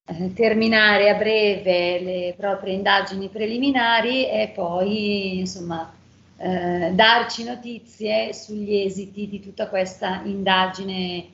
eh, terminare a breve le proprie indagini preliminari e poi insomma eh, darci notizie sugli esiti di tutta questa indagine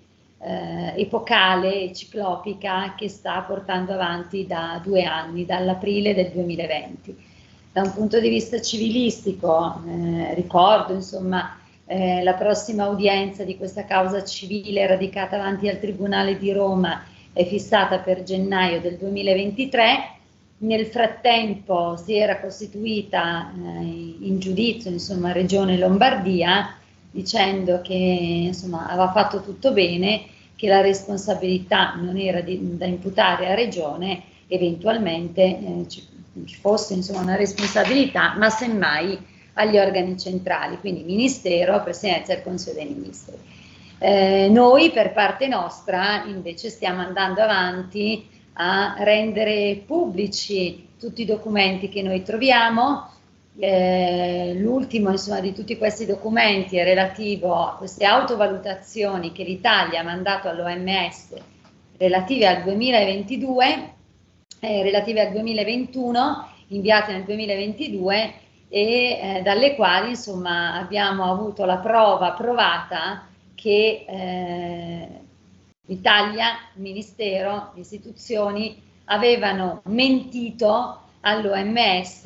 eh, epocale e ciclopica che sta portando avanti da due anni, dall'aprile del 2020. Da un punto di vista civilistico, eh, ricordo insomma eh, la prossima udienza di questa causa civile radicata avanti al Tribunale di Roma è fissata per gennaio del 2023. Nel frattempo si era costituita eh, in giudizio, insomma, Regione Lombardia dicendo che insomma, aveva fatto tutto bene, che la responsabilità non era di, da imputare a Regione, eventualmente eh, ci, ci, fosse insomma, una responsabilità, ma semmai agli organi centrali, quindi Ministero, Presidenza del Consiglio dei Ministri. Eh, noi per parte nostra invece stiamo andando avanti a rendere pubblici tutti i documenti che noi troviamo, eh, l'ultimo insomma, di tutti questi documenti è relativo a queste autovalutazioni che l'Italia ha mandato all'OMS relative al 2022, eh, relative al 2021, inviate nel 2022 e eh, dalle quali insomma, abbiamo avuto la prova provata che eh, l'Italia, il Ministero, le istituzioni avevano mentito all'OMS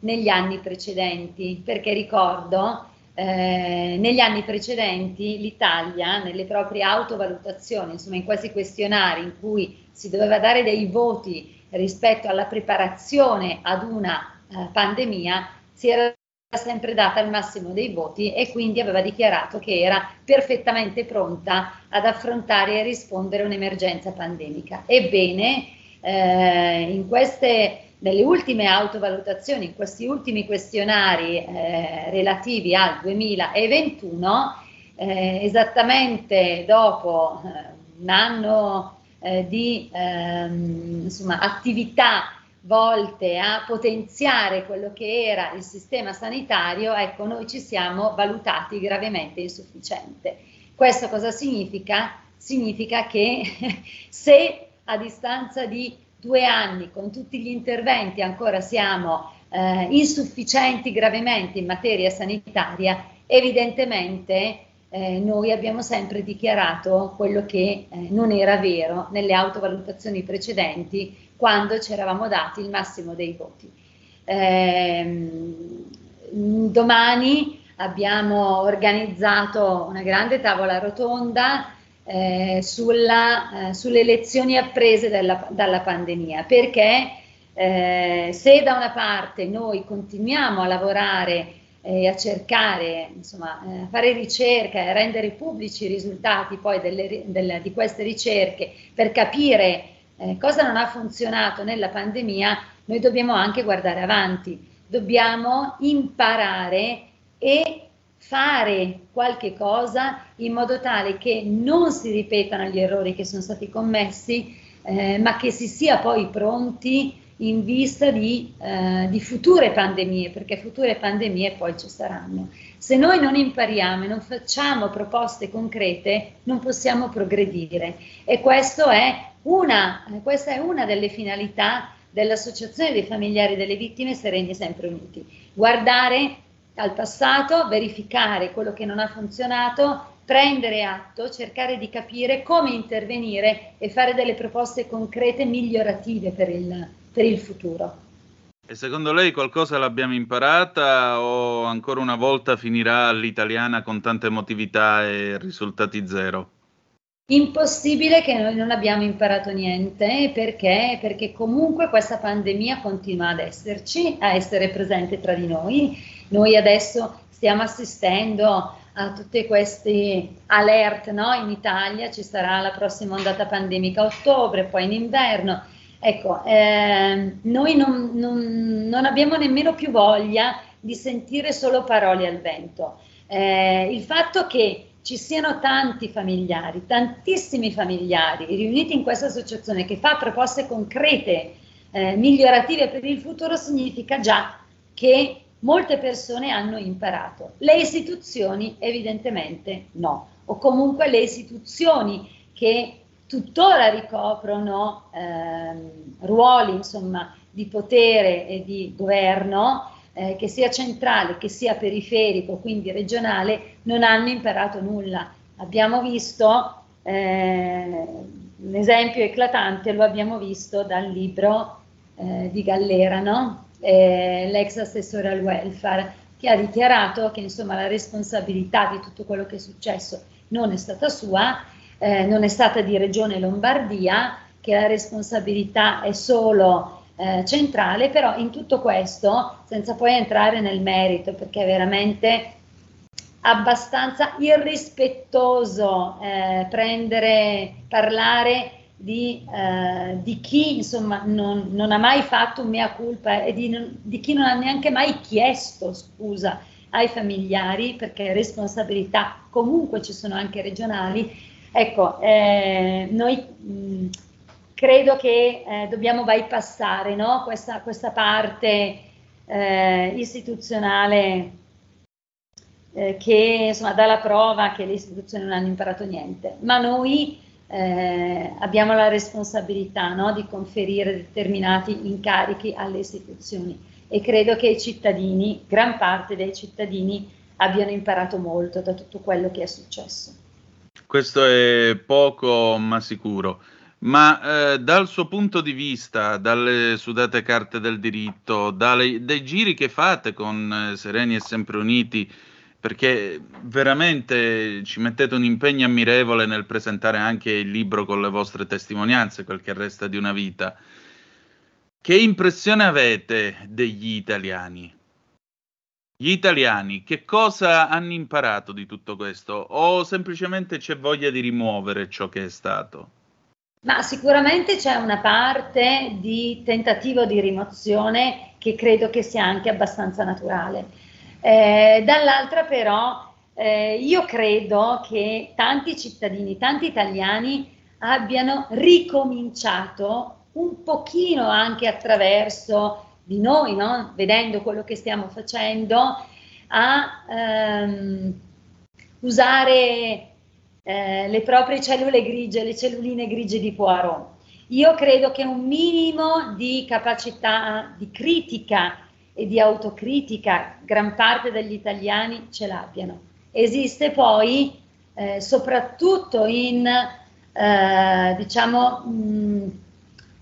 negli anni precedenti, perché ricordo eh, negli anni precedenti l'Italia, nelle proprie autovalutazioni, insomma in questi questionari in cui si doveva dare dei voti rispetto alla preparazione ad una eh, pandemia, si era sempre data il massimo dei voti e quindi aveva dichiarato che era perfettamente pronta ad affrontare e rispondere a un'emergenza pandemica. Ebbene, eh, in queste nelle ultime autovalutazioni, in questi ultimi questionari eh, relativi al 2021, eh, esattamente dopo eh, un anno eh, di ehm, insomma, attività volte a potenziare quello che era il sistema sanitario, ecco, noi ci siamo valutati gravemente insufficiente. Questo cosa significa? Significa che se a distanza di due anni con tutti gli interventi ancora siamo eh, insufficienti gravemente in materia sanitaria, evidentemente eh, noi abbiamo sempre dichiarato quello che eh, non era vero nelle autovalutazioni precedenti quando ci eravamo dati il massimo dei voti. Ehm, domani abbiamo organizzato una grande tavola rotonda eh, sulla, eh, sulle lezioni apprese dalla, dalla pandemia, perché eh, se da una parte noi continuiamo a lavorare e a cercare, insomma, eh, a fare ricerca e rendere pubblici i risultati poi delle, delle, di queste ricerche per capire eh, cosa non ha funzionato nella pandemia, noi dobbiamo anche guardare avanti, dobbiamo imparare e fare qualche cosa in modo tale che non si ripetano gli errori che sono stati commessi, eh, ma che si sia poi pronti in vista di, eh, di, future pandemie, perché future pandemie poi ci saranno. Se noi non impariamo e non facciamo proposte concrete, non possiamo progredire. E è una, questa è una delle finalità dell'Associazione dei familiari delle vittime Sereni Sempre Uniti. Guardare al passato, verificare quello che non ha funzionato, prendere atto, cercare di capire come intervenire e fare delle proposte concrete migliorative per il, per il futuro. E secondo lei qualcosa l'abbiamo imparata o ancora una volta finirà all'italiana con tanta emotività e risultati zero? Impossibile che noi non abbiamo imparato niente perché? Perché comunque questa pandemia continua ad esserci, a essere presente tra di noi. Noi adesso stiamo assistendo a tutti questi alert no? in Italia, ci sarà la prossima ondata pandemica a ottobre, poi in inverno Ecco, eh, noi non, non, non, abbiamo nemmeno più voglia di sentire solo parole al vento. Eh, il fatto che ci siano tanti familiari, tantissimi familiari riuniti in questa associazione che fa proposte concrete, eh, migliorative per il futuro, significa già che molte persone hanno imparato. Le istituzioni evidentemente no, o comunque le istituzioni che tuttora ricoprono ehm, ruoli insomma, di potere e di governo, eh, che sia centrale, che sia periferico, quindi regionale, non hanno imparato nulla. Abbiamo visto eh, un esempio eclatante, lo abbiamo visto dal libro eh, di Gallera, no? Eh, l'ex assessore al welfare, che ha dichiarato che insomma, la responsabilità di tutto quello che è successo non è stata sua eh, non è stata di Regione Lombardia, che la responsabilità è solo eh, centrale, però in tutto questo, senza poi entrare nel merito, perché è veramente abbastanza irrispettoso eh, prendere, parlare di, eh, di, chi insomma non, non, ha mai fatto un mea culpa e di, di, chi non ha neanche mai chiesto scusa ai familiari perché responsabilità comunque ci sono anche regionali. Ecco, eh, noi mh, credo che eh, dobbiamo bypassare no? questa, questa, parte eh, istituzionale eh, che insomma, dà la prova che le istituzioni non hanno imparato niente, ma noi eh, abbiamo la responsabilità no? di conferire determinati incarichi alle istituzioni e credo che i cittadini, gran parte dei cittadini, abbiano imparato molto da tutto quello che è successo. Questo è poco ma sicuro. Ma eh, dal suo punto di vista, dalle sudate carte del diritto, dalle, dai giri che fate con eh, Sereni e Sempre Uniti, perché veramente ci mettete un impegno ammirevole nel presentare anche il libro con le vostre testimonianze, quel che resta di una vita. Che impressione avete degli italiani? Gli italiani che cosa hanno imparato di tutto questo o semplicemente c'è voglia di rimuovere ciò che è stato? Ma sicuramente c'è una parte di tentativo di rimozione che credo che sia anche abbastanza naturale. Eh, dall'altra però eh, io credo che tanti cittadini, tanti italiani abbiano ricominciato un pochino anche attraverso di noi, no? vedendo quello che stiamo facendo, a ehm, usare eh, le proprie cellule grigie, le celluline grigie di Poirot. Io credo che un minimo di capacità di critica e di autocritica gran parte degli italiani ce l'abbiano. Esiste poi, eh, soprattutto in, eh, diciamo, mh,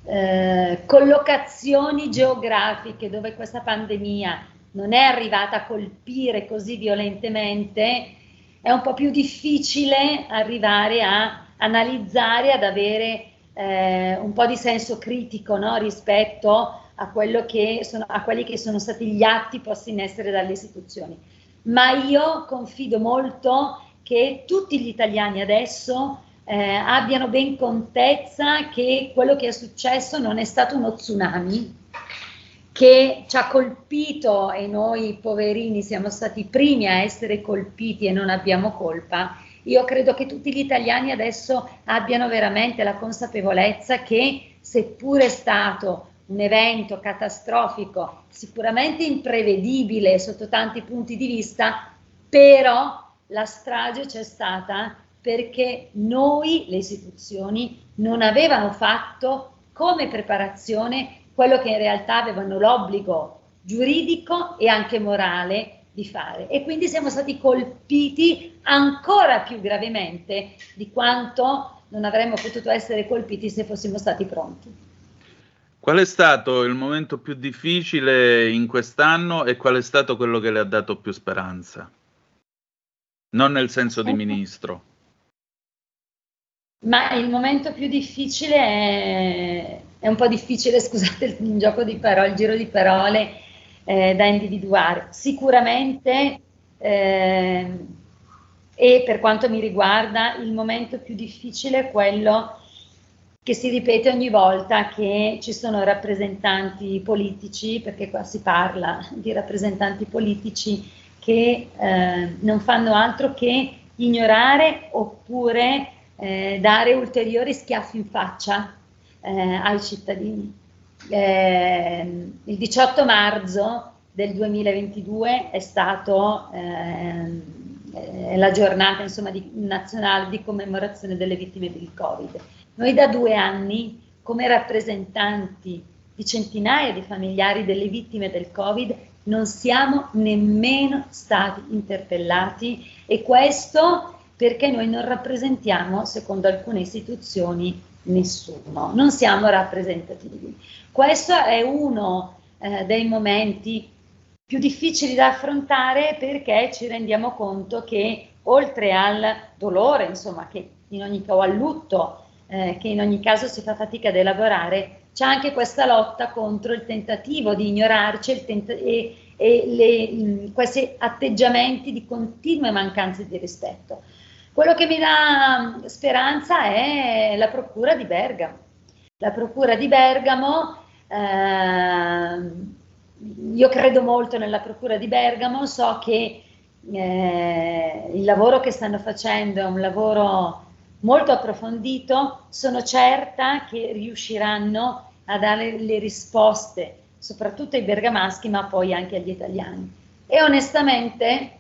eh, collocazioni geografiche dove questa pandemia non è arrivata a colpire così violentemente, è un po' più difficile arrivare a analizzare, ad avere eh, un po' di senso critico no? rispetto a, sono, a quelli che sono stati gli atti posti in essere dalle istituzioni. Ma io confido molto che tutti gli italiani adesso eh, abbiano ben contezza che quello che è successo non è stato uno tsunami che ci ha colpito e noi poverini siamo stati i primi a essere colpiti e non abbiamo colpa. Io credo che tutti gli italiani adesso abbiano veramente la consapevolezza che seppure è stato un evento catastrofico, sicuramente imprevedibile sotto tanti punti di vista, però la strage c'è stata perché noi, le istituzioni, non avevano fatto come preparazione quello che in realtà avevano l'obbligo giuridico e anche morale di fare. E quindi siamo stati colpiti ancora più gravemente di quanto non avremmo potuto essere colpiti se fossimo stati pronti. Qual è stato il momento più difficile in quest'anno e qual è stato quello che le ha dato più speranza? Non nel senso di ministro. Ma il momento più difficile è, è un po' difficile, scusate il gioco di parole, il giro di parole eh, da individuare. Sicuramente, eh, e per quanto mi riguarda, il momento più difficile è quello che si ripete ogni volta che ci sono rappresentanti politici, perché qua si parla di rappresentanti politici che eh, non fanno altro che ignorare oppure eh, dare ulteriori schiaffi in faccia eh, ai cittadini. Eh, il 18 marzo del 2022 è stato ehm, eh, la giornata insomma, di, nazionale di commemorazione delle vittime del Covid noi da due anni, come rappresentanti di centinaia di familiari delle vittime del Covid, non siamo nemmeno stati interpellati e questo perché noi non rappresentiamo, secondo alcune istituzioni, nessuno, non siamo rappresentativi. Questo è uno eh, dei momenti più difficili da affrontare perché ci rendiamo conto che oltre al dolore, insomma, che in ogni caso al lutto eh, che in ogni caso si fa fatica ad elaborare, c'è anche questa lotta contro il tentativo di ignorarci tent- e, e le, mh, questi atteggiamenti di continue mancanze di rispetto. Quello che mi dà speranza è la Procura di Bergamo. La Procura di Bergamo, eh, io credo molto nella Procura di Bergamo, so che eh, il lavoro che stanno facendo è un lavoro molto approfondito, sono certa che riusciranno a dare le risposte, soprattutto ai bergamaschi, ma poi anche agli italiani. E onestamente,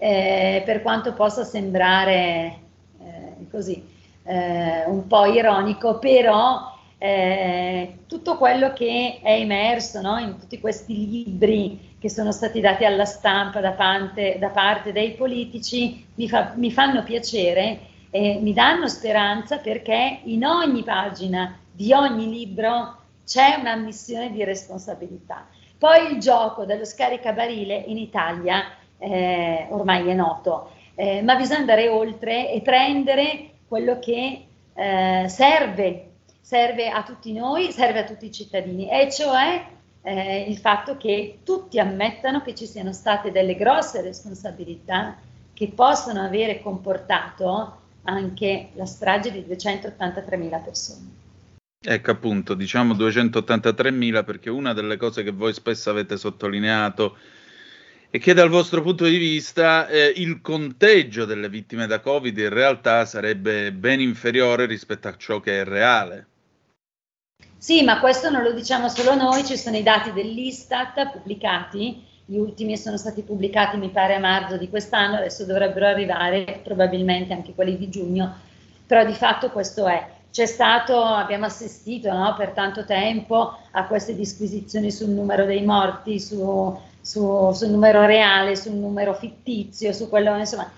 eh, per quanto possa sembrare eh, così eh, un po' ironico, però eh, tutto quello che è emerso no, in tutti questi libri che sono stati dati alla stampa da parte, da parte dei politici mi, fa, mi fanno piacere eh, mi danno speranza perché in ogni pagina di ogni libro c'è una missione di responsabilità. Poi il gioco dello scaricabarile in Italia eh, ormai è noto, eh, ma bisogna andare oltre e prendere quello che eh, serve, serve a tutti noi, serve a tutti i cittadini, e cioè eh, il fatto che tutti ammettano che ci siano state delle grosse responsabilità che possono avere comportato anche la strage di 283.000 persone. Ecco appunto, diciamo 283.000 perché una delle cose che voi spesso avete sottolineato è che dal vostro punto di vista eh, il conteggio delle vittime da Covid in realtà sarebbe ben inferiore rispetto a ciò che è reale. Sì, ma questo non lo diciamo solo noi, ci sono i dati dell'Istat pubblicati gli ultimi sono stati pubblicati mi pare a marzo di quest'anno, adesso dovrebbero arrivare probabilmente anche quelli di giugno, però di fatto questo è. C'è stato, abbiamo assistito no, per tanto tempo a queste disquisizioni sul numero dei morti, su, su, sul numero reale, sul numero fittizio, su quello, insomma,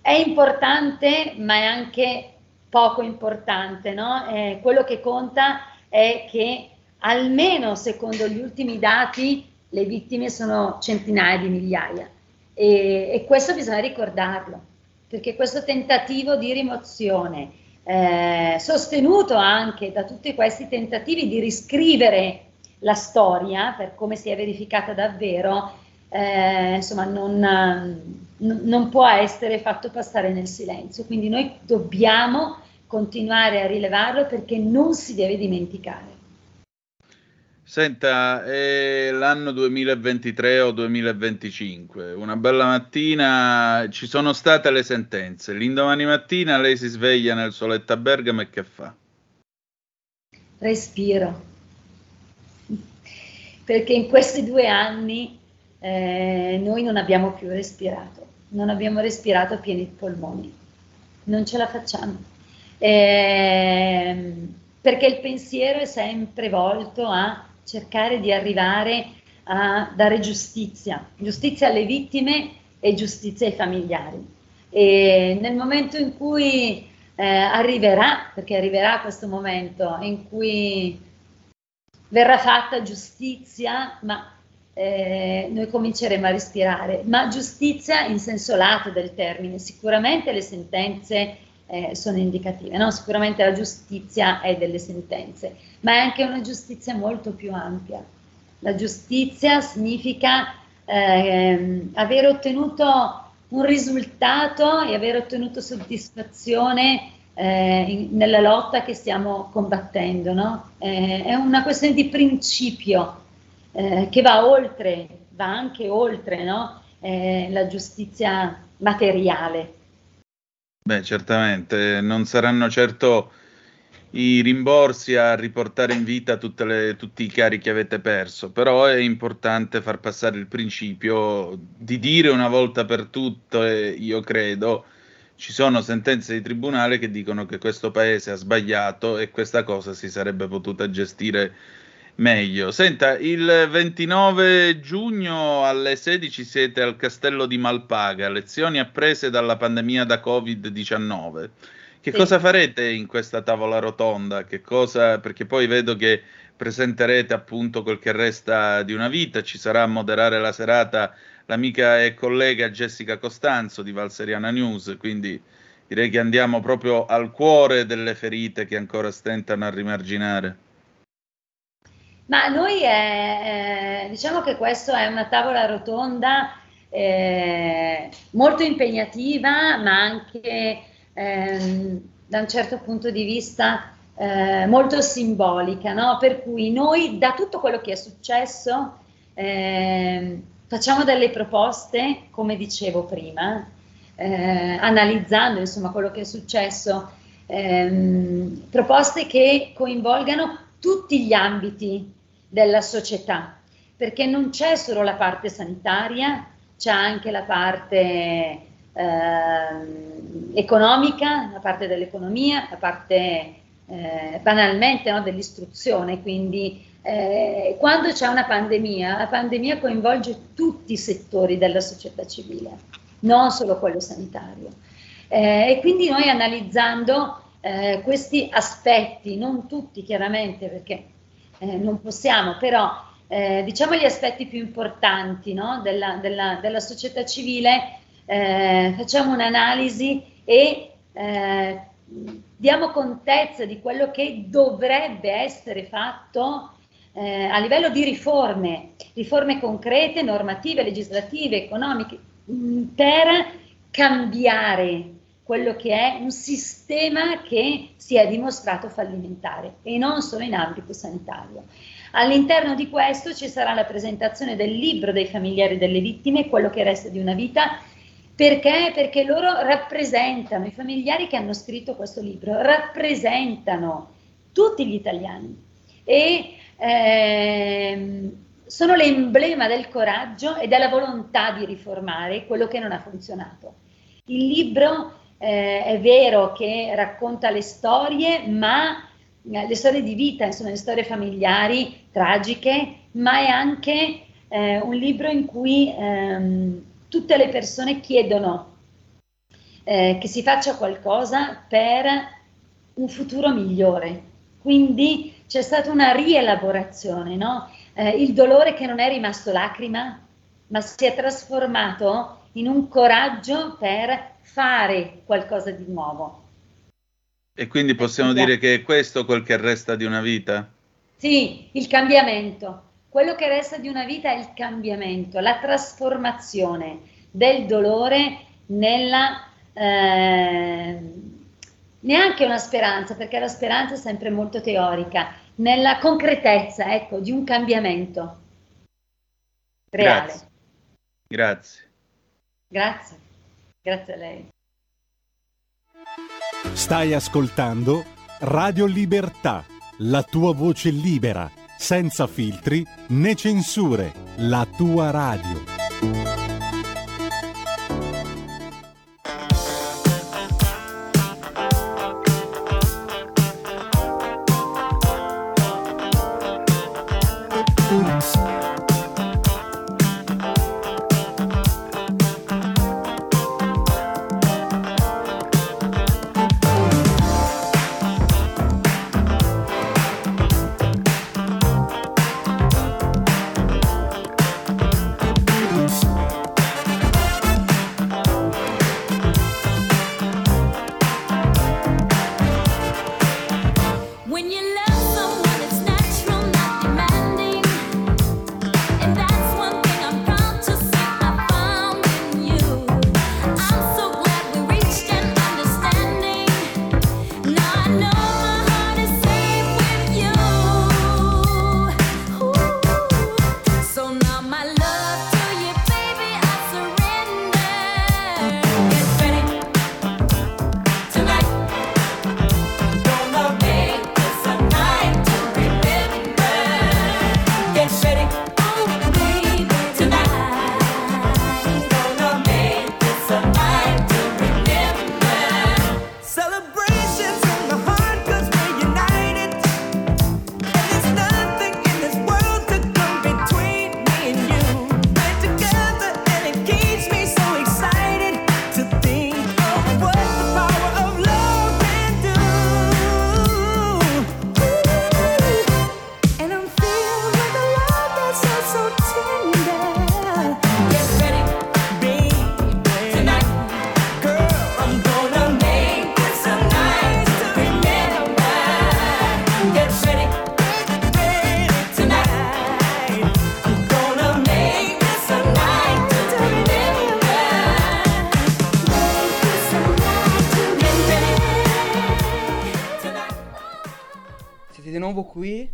è importante ma è anche poco importante, no? eh, quello che conta è che almeno secondo gli ultimi dati le vittime sono centinaia di migliaia e, e questo bisogna ricordarlo, perché questo tentativo di rimozione, eh, sostenuto anche da tutti questi tentativi di riscrivere la storia per come si è verificata davvero, eh, insomma, non, non, non può essere fatto passare nel silenzio. Quindi noi dobbiamo continuare a rilevarlo perché non si deve dimenticare. Senta, è l'anno 2023 o 2025, una bella mattina ci sono state le sentenze, l'indomani mattina lei si sveglia nel soletto a Bergamo e che fa? Respiro, perché in questi due anni eh, noi non abbiamo più respirato, non abbiamo respirato a pieni polmoni, non ce la facciamo. Eh, perché il pensiero è sempre volto a cercare di arrivare a dare giustizia, giustizia alle vittime e giustizia ai familiari. E nel momento in cui eh, arriverà, perché arriverà questo momento in cui verrà fatta giustizia, ma eh, noi cominceremo a respirare. Ma giustizia in senso lato del termine, sicuramente le sentenze eh, sono indicative, no? sicuramente la giustizia è delle sentenze, ma è anche una giustizia molto più ampia. La giustizia significa eh, aver ottenuto un risultato e aver ottenuto soddisfazione eh, in, nella lotta che stiamo combattendo. No? Eh, è una questione di principio eh, che va oltre, va anche oltre no? Eh, la giustizia materiale. Beh, certamente, non saranno certo i rimborsi a riportare in vita le, tutti i cari che avete perso, però è importante far passare il principio di dire una volta per tutte, io credo, ci sono sentenze di tribunale che dicono che questo paese ha sbagliato e questa cosa si sarebbe potuta gestire meglio. Senta, il 29 giugno alle 16 siete al castello di Malpaga, lezioni apprese dalla pandemia da Covid-19. Che sì. cosa farete in questa tavola rotonda? Che cosa, perché poi vedo che presenterete appunto quel che resta di una vita, ci sarà a moderare la serata l'amica e collega Jessica Costanzo di Valseriana News, quindi direi che andiamo proprio al cuore delle ferite che ancora stentano a rimarginare. Ma noi è, eh, diciamo che questa è una tavola rotonda eh, molto impegnativa, ma anche eh, da un certo punto di vista eh, molto simbolica, no? per cui noi da tutto quello che è successo ehm, facciamo delle proposte, come dicevo prima, eh, analizzando insomma quello che è successo, ehm, proposte che coinvolgano tutti gli ambiti della società, perché non c'è solo la parte sanitaria, c'è anche la parte eh, economica, la parte dell'economia, la parte eh, banalmente no, dell'istruzione, quindi eh, quando c'è una pandemia, la pandemia coinvolge tutti i settori della società civile, non solo quello sanitario. Eh, e quindi noi analizzando eh, questi aspetti, non tutti chiaramente perché eh, non possiamo, però eh, diciamo gli aspetti più importanti no, della, della, della, società civile, eh, facciamo un'analisi e diamo contezza di quello che dovrebbe essere fatto eh, a livello di riforme, riforme concrete, normative, legislative, economiche, mm, per cambiare quello che è un sistema che si è dimostrato fallimentare e non solo in ambito sanitario. All'interno di questo ci sarà la presentazione del libro dei familiari delle vittime, quello che resta di una vita, perché? Perché loro rappresentano, i familiari che hanno scritto questo libro, rappresentano tutti gli italiani e eh, sono l'emblema del coraggio e della volontà di riformare quello che non ha funzionato. Il libro eh, è vero che racconta le storie, ma eh, le storie di vita, insomma, le storie familiari tragiche, ma è anche eh, un libro in cui ehm, tutte le persone chiedono eh, che si faccia qualcosa per un futuro migliore. Quindi c'è stata una rielaborazione, no? eh, il dolore che non è rimasto lacrima, ma si è trasformato in un coraggio per fare qualcosa di nuovo. E quindi possiamo dire che è questo quel che resta di una vita? Sì, il cambiamento. Quello che resta di una vita è il cambiamento, la trasformazione del dolore nella... Eh, neanche una speranza, perché la speranza è sempre molto teorica, nella concretezza, ecco, di un cambiamento reale. Grazie. Grazie. Grazie. Grazie a lei. Stai ascoltando Radio Libertà, la tua voce libera, senza filtri né censure, la tua radio. Qui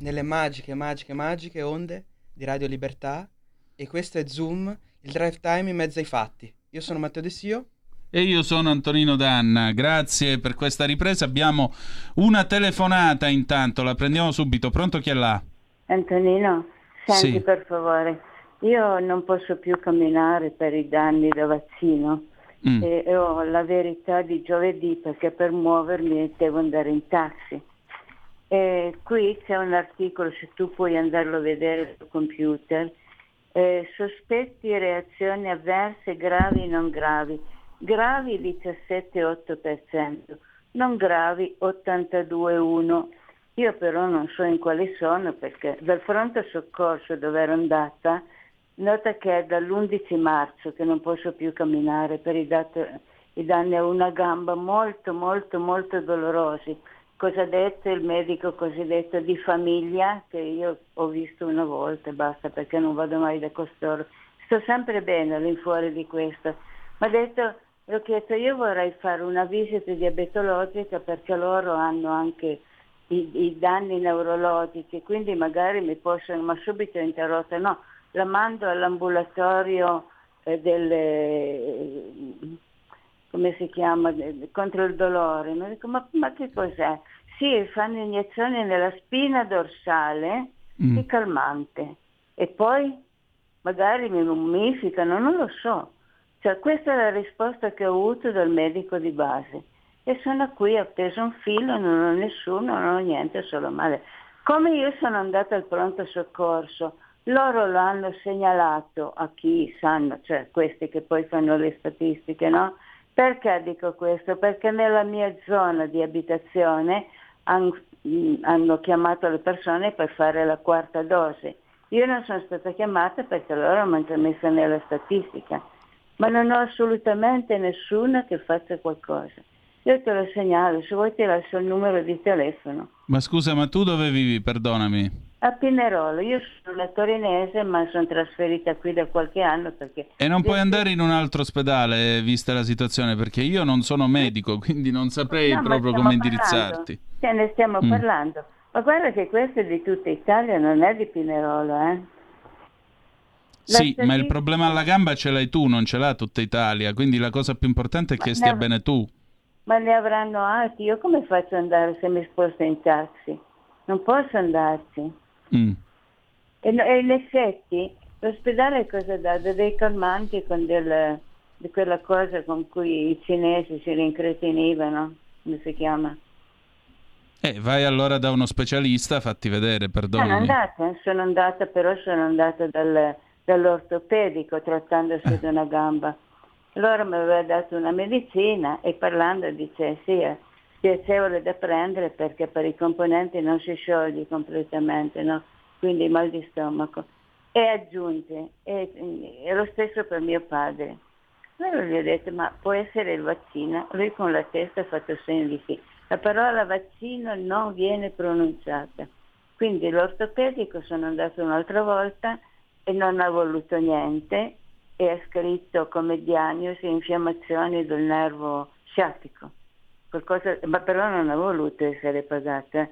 nelle magiche, magiche, magiche onde di Radio Libertà e questo è Zoom, il drive time in mezzo ai fatti. Io sono Matteo De Sio. E io sono Antonino Danna, grazie per questa ripresa. Abbiamo una telefonata intanto, la prendiamo subito. Pronto chi è là? Antonino, senti Sì. per favore, io non posso più camminare per i danni da vaccino Mm. e, e ho la verità di giovedì perché per muovermi devo andare in taxi. E qui c'è un articolo, se tu puoi andarlo a vedere sul computer, eh, sospetti e reazioni avverse gravi e non gravi. Gravi 17,8%, non gravi 82,1%. Io però non so in quali sono perché dal pronto soccorso dove ero andata, nota che è dall'11 marzo che non posso più camminare per i, dat- i danni a una gamba molto molto molto dolorosi. Cosa detto il medico cosiddetto di famiglia che io ho visto una volta e basta perché non vado mai da costoro. Sto sempre bene all'infuori di questo. Ma ha detto, l'ho chiesto, io vorrei fare una visita diabetologica perché loro hanno anche i, i danni neurologici, quindi magari mi possono, ma subito interrotta, no, la mando all'ambulatorio eh, delle, come si chiama, contro il dolore. Mi dico, ma, ma che cos'è? Sì, fanno iniezioni nella spina dorsale Mm. di calmante e poi magari mi mummificano, non lo so. Cioè, questa è la risposta che ho avuto dal medico di base. E sono qui, ho appeso un filo, non ho nessuno, non ho niente, solo male. Come io sono andata al pronto soccorso, loro lo hanno segnalato a chi sanno, cioè questi che poi fanno le statistiche, no? Perché dico questo? Perché nella mia zona di abitazione han- mh, hanno chiamato le persone per fare la quarta dose. Io non sono stata chiamata perché loro mi hanno messa nella statistica, ma non ho assolutamente nessuno che faccia qualcosa. Io te lo segnalo, se vuoi ti lascio il numero di telefono. Ma scusa, ma tu dove vivi? Perdonami. A Pinerolo, io sono una torinese ma sono trasferita qui da qualche anno perché... E non puoi andare in un altro ospedale, vista la situazione, perché io non sono medico, quindi non saprei No, proprio come parlando. indirizzarti. Cioè, ne stiamo Mm. parlando. Ma guarda che questo è di tutta Italia, non è di Pinerolo, eh. Sì, ma il problema alla gamba ce l'hai tu, non ce l'ha tutta Italia, quindi la cosa più importante è che Ma stia ne- bene tu. Ma ne avranno altri. Io come faccio ad andare se mi sposto in taxi? Non posso andarci. Mm. E, e in effetti l'ospedale cosa dà? Dà dei calmanti con del, di quella cosa con cui i cinesi si rincretinivano, come si chiama? Eh, vai allora da uno specialista, fatti vedere, Sono perdonami. andata, sono andata, però sono andata dal- dall'ortopedico trattandosi di una gamba. Allora mi aveva dato una medicina e parlando dice sì, è piacevole da prendere perché per i componenti non si scioglie completamente, no? quindi mal di stomaco. E aggiunge, e, è lo stesso per mio padre. Allora gli ho detto, ma può essere il vaccino? Lui con la testa ha fatto segno di sì. La parola vaccino non viene pronunciata. Quindi l'ortopedico sono andato un'altra volta e non ha voluto niente e ha scritto come diagnosi infiammazioni del nervo sciatico. Qualcosa, ma però non ha voluto essere pagata. eh.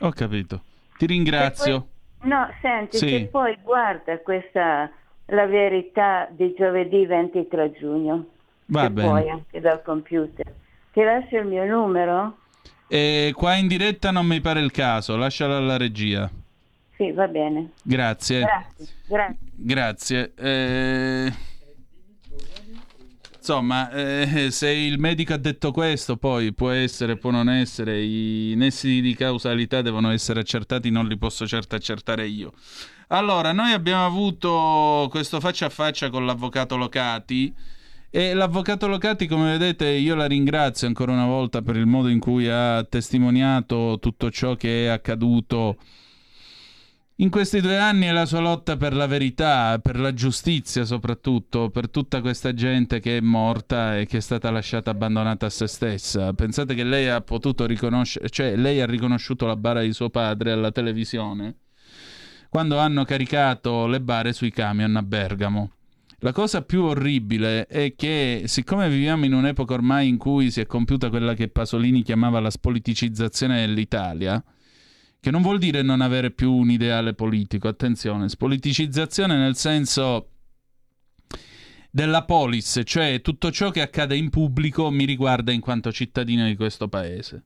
Ho capito. Ti ringrazio. No, senti, Sì. che poi guarda questa la verità di giovedì 23 giugno. Va bene. puoi anche dal computer. Ti lascio il mio numero? E qua in diretta non mi pare il caso, lascialo alla regia. Sì, va bene. Grazie. Grazie. Grazie. Grazie. Eh, Insomma, eh, se il medico ha detto questo, poi può essere, può non essere, i nessi di causalità devono essere accertati, non li posso certo accertare io. Allora, noi abbiamo avuto questo faccia a faccia con l'avvocato Locati e l'avvocato Locati, come vedete, io la ringrazio ancora una volta per il modo in cui ha testimoniato tutto ciò che è accaduto in questi due anni è la sua lotta per la verità, per la giustizia soprattutto, per tutta questa gente che è morta e che è stata lasciata abbandonata a se stessa. Pensate che lei ha potuto riconoscere, cioè lei ha riconosciuto la bara di suo padre alla televisione quando hanno caricato le bare sui camion a Bergamo. La cosa più orribile è che, siccome viviamo in un'epoca ormai in cui si è compiuta quella che Pasolini chiamava la spoliticizzazione dell'Italia, che non vuol dire non avere più un ideale politico, attenzione, spoliticizzazione nel senso della polis, cioè tutto ciò che accade in pubblico mi riguarda in quanto cittadino di questo paese.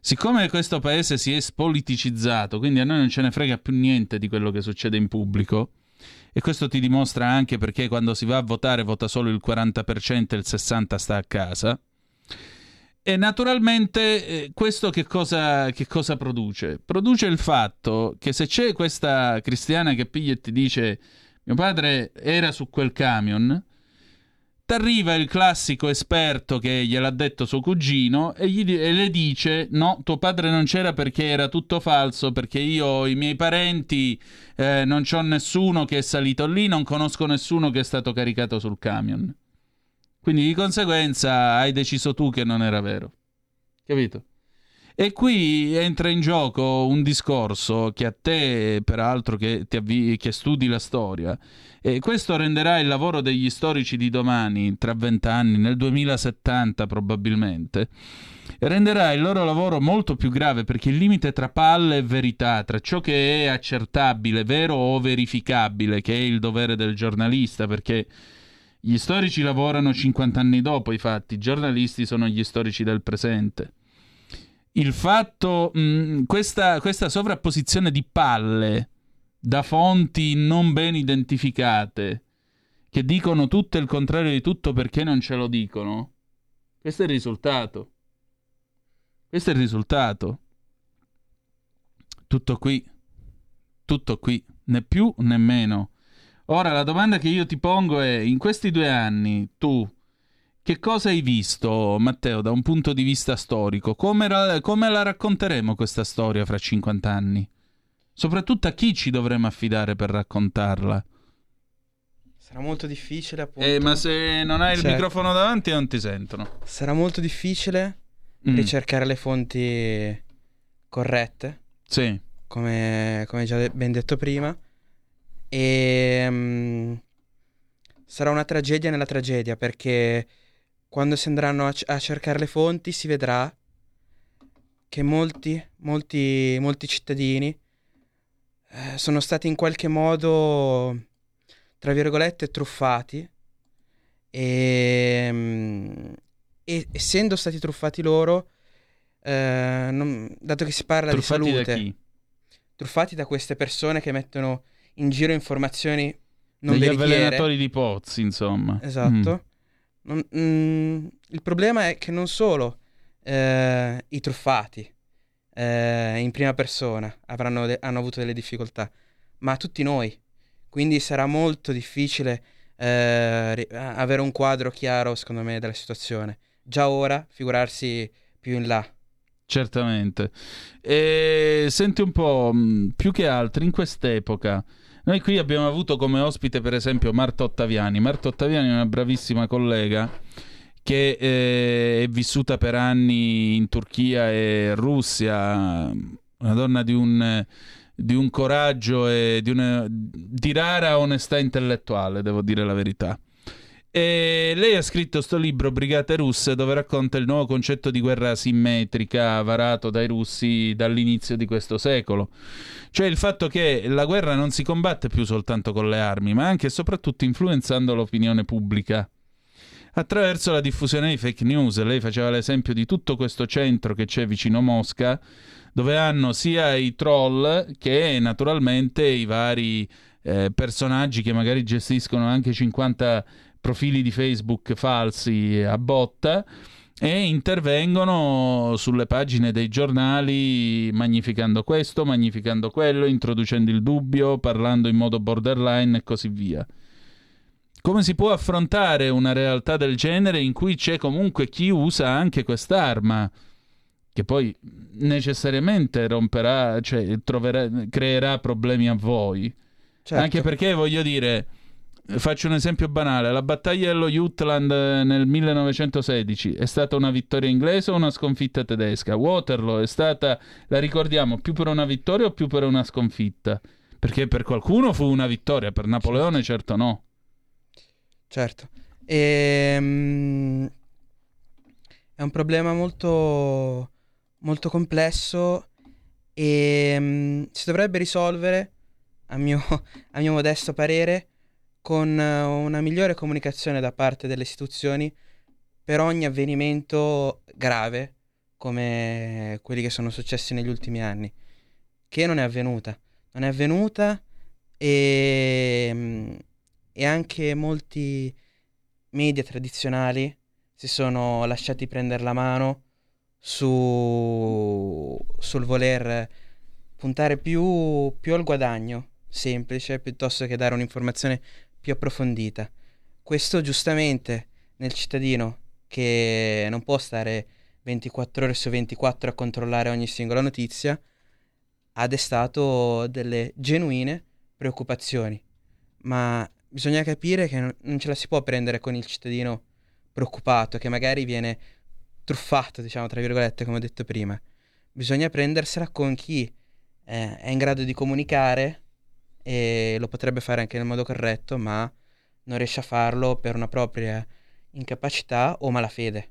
Siccome questo paese si è spoliticizzato, quindi a noi non ce ne frega più niente di quello che succede in pubblico, e questo ti dimostra anche perché quando si va a votare vota solo il 40% e il 60% sta a casa. E naturalmente eh, questo che cosa, che cosa, produce? Produce il fatto che se c'è questa cristiana che piglia e ti dice mio padre era su quel camion, T'arriva il classico esperto che gliel'ha detto suo cugino e, gli, e, le dice: No, tuo padre non c'era perché era tutto falso. Perché io, i miei parenti, eh, non c'ho nessuno che è salito lì, non conosco nessuno che è stato caricato sul camion. Quindi di conseguenza hai deciso tu che non era vero. Capito? E qui entra in gioco un discorso che a te, peraltro, che, avvi- che studi la storia, e questo renderà il lavoro degli storici di domani, tra vent'anni, nel 2070 probabilmente, renderà il loro lavoro molto più grave perché il limite tra palle e verità, tra ciò che è accertabile, vero o verificabile, che è il dovere del giornalista, perché gli storici lavorano 50 anni dopo i fatti, i giornalisti sono gli storici del presente il fatto, mh, questa, questa sovrapposizione di palle da fonti non ben identificate, che dicono tutto il contrario di tutto perché non ce lo dicono, questo è il risultato. Questo è il risultato. Tutto qui. Tutto qui. Né più né meno. Ora la domanda che io ti pongo è, in questi due anni tu che cosa hai visto, Matteo, da un punto di vista storico? Come, ra- come la racconteremo questa storia fra 50 anni? Soprattutto a chi ci dovremo affidare per raccontarla? Sarà molto difficile, appunto. Eh, ma se non hai il certo. microfono davanti non ti sentono. Sarà molto difficile mm. ricercare le fonti corrette. Sì. Come, come già ben detto prima. E... Um, sarà una tragedia nella tragedia perché quando si andranno a, c- a cercare le fonti si vedrà che molti, molti, molti cittadini eh, sono stati in qualche modo, tra virgolette, truffati. E, mm, e essendo stati truffati loro, eh, non, dato che si parla truffati di salute, da truffati da queste persone che mettono in giro informazioni non Degli veritiere. avvelenatori di pozzi, insomma. Esatto. Mm. Non, mm, il problema è che non solo eh, i truffati eh, in prima persona avranno de- hanno avuto delle difficoltà, ma tutti noi. Quindi sarà molto difficile eh, ri- avere un quadro chiaro, secondo me, della situazione. Già ora, figurarsi più in là. Certamente. E senti un po', mm, più che altro, in quest'epoca noi qui abbiamo avuto come ospite, per esempio, Marta Ottaviani. Marta Ottaviani è una bravissima collega che eh, è vissuta per anni in Turchia e Russia, una donna di un, di un coraggio e di, una, di rara onestà intellettuale, devo dire la verità. E lei ha scritto questo libro, Brigate russe, dove racconta il nuovo concetto di guerra asimmetrica varato dai russi dall'inizio di questo secolo. Cioè il fatto che la guerra non si combatte più soltanto con le armi, ma anche e soprattutto influenzando l'opinione pubblica. Attraverso la diffusione di fake news, lei faceva l'esempio di tutto questo centro che c'è vicino Mosca, dove hanno sia i troll che naturalmente i vari eh, personaggi che magari gestiscono anche 50 profili di Facebook falsi a botta e intervengono sulle pagine dei giornali magnificando questo, magnificando quello, introducendo il dubbio, parlando in modo borderline e così via. Come si può affrontare una realtà del genere in cui c'è comunque chi usa anche quest'arma, che poi necessariamente romperà, cioè troverà, creerà problemi a voi? Certo. Anche perché voglio dire Faccio un esempio banale, la battaglia dello Jutland eh, nel 1916 è stata una vittoria inglese o una sconfitta tedesca? Waterloo è stata, la ricordiamo, più per una vittoria o più per una sconfitta? Perché per qualcuno fu una vittoria, per Napoleone certo no. Certo. Ehm, è un problema molto, molto complesso e mm, si dovrebbe risolvere, a mio, a mio modesto parere, con eh, una migliore comunicazione da parte delle istituzioni per ogni avvenimento grave come quelli che sono successi negli ultimi anni, che non è avvenuta. Non è avvenuta e, mm, e anche molti media tradizionali si sono lasciati prendere la mano su, sul voler puntare più, più al guadagno semplice piuttosto che dare un'informazione più approfondita. Questo giustamente nel cittadino che non può stare 24 ore su 24 a controllare ogni singola notizia ha destato delle genuine preoccupazioni, ma bisogna capire che non ce la si può prendere con il cittadino preoccupato, che magari viene truffato, diciamo, tra virgolette, come ho detto prima. Bisogna prendersela con chi eh, è in grado di comunicare e lo potrebbe fare anche nel modo corretto, ma non riesce a farlo per una propria incapacità o malafede.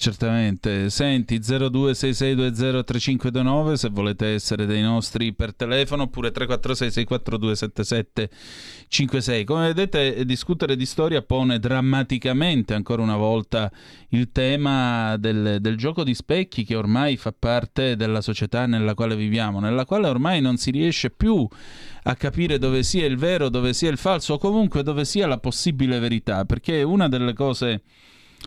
Certamente, senti 0266203529 se volete essere dei nostri per telefono oppure 346-642-7756. Come vedete discutere di storia pone drammaticamente ancora una volta il tema del, del gioco di specchi che ormai fa parte della società nella quale viviamo, nella quale ormai non si riesce più a capire dove sia il vero, dove sia il falso o comunque dove sia la possibile verità, perché una delle cose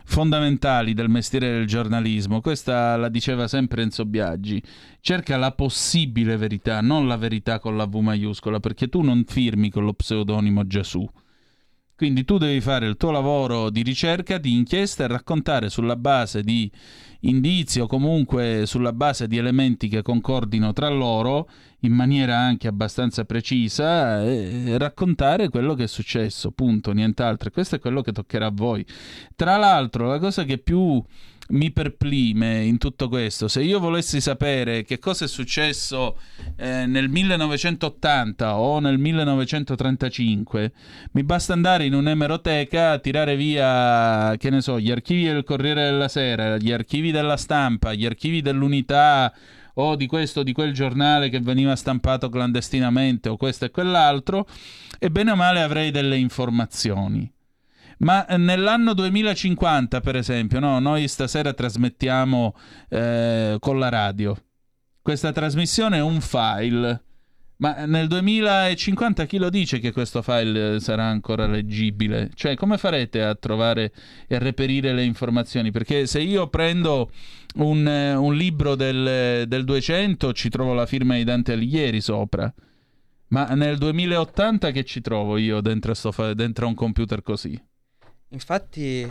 fondamentali del mestiere del giornalismo. Questa la diceva sempre Enzo Biaggi. Cerca la possibile verità, non la verità con la V maiuscola, perché tu non firmi con lo pseudonimo Gesù. Quindi tu devi fare il tuo lavoro di ricerca, di inchiesta e raccontare sulla base di indizi o comunque sulla base di elementi che concordino tra loro in maniera anche abbastanza precisa e raccontare quello che è successo, punto, nient'altro. Questo è quello che toccherà a voi. Tra l'altro, la cosa che più mi perplime in tutto questo. Se io volessi sapere che cosa è successo eh, nel 1980 o nel 1935, mi basta andare in un'emeroteca, tirare via, che ne so, gli archivi del Corriere della Sera, gli archivi della stampa, gli archivi dell'unità o di questo o di quel giornale che veniva stampato clandestinamente o questo e quell'altro, e bene o male avrei delle informazioni. Ma eh, nell'anno 2050, per esempio, no? noi stasera trasmettiamo eh, con la radio. Questa trasmissione è un file. Ma nel 2050 chi lo dice che questo file sarà ancora leggibile? Cioè, come farete a trovare e a reperire le informazioni? Perché se io prendo un, un libro del, del 200 ci trovo la firma di Dante Alighieri sopra. Ma nel 2080 che ci trovo io dentro, sto, dentro un computer così? Infatti,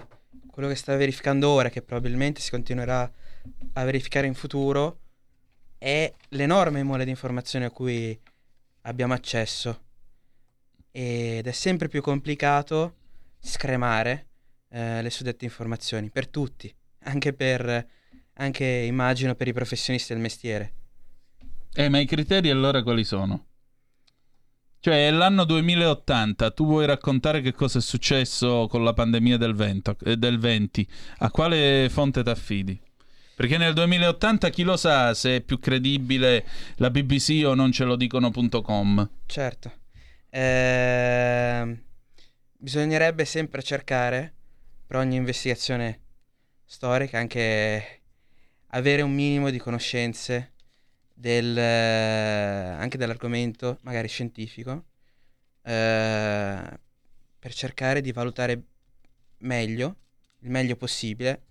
quello che sta verificando ora, che probabilmente si continuerà a verificare in futuro, è l'enorme mole di informazioni a cui abbiamo accesso. Ed è sempre più complicato scremare eh, le suddette informazioni per tutti, anche per, anche immagino per i professionisti del mestiere. Eh, ma i criteri allora quali sono? Cioè, è l'anno 2080, tu vuoi raccontare che cosa è successo con la pandemia del, vento, eh, del 20, a quale fonte ti affidi? Perché nel 2080 chi lo sa se è più credibile la BBC o non ce lo dicono.com? Certo. Eh, bisognerebbe sempre cercare, per ogni investigazione storica, anche avere un minimo di conoscenze del, eh, anche dell'argomento, magari scientifico, eh, per cercare di valutare meglio, il meglio possibile,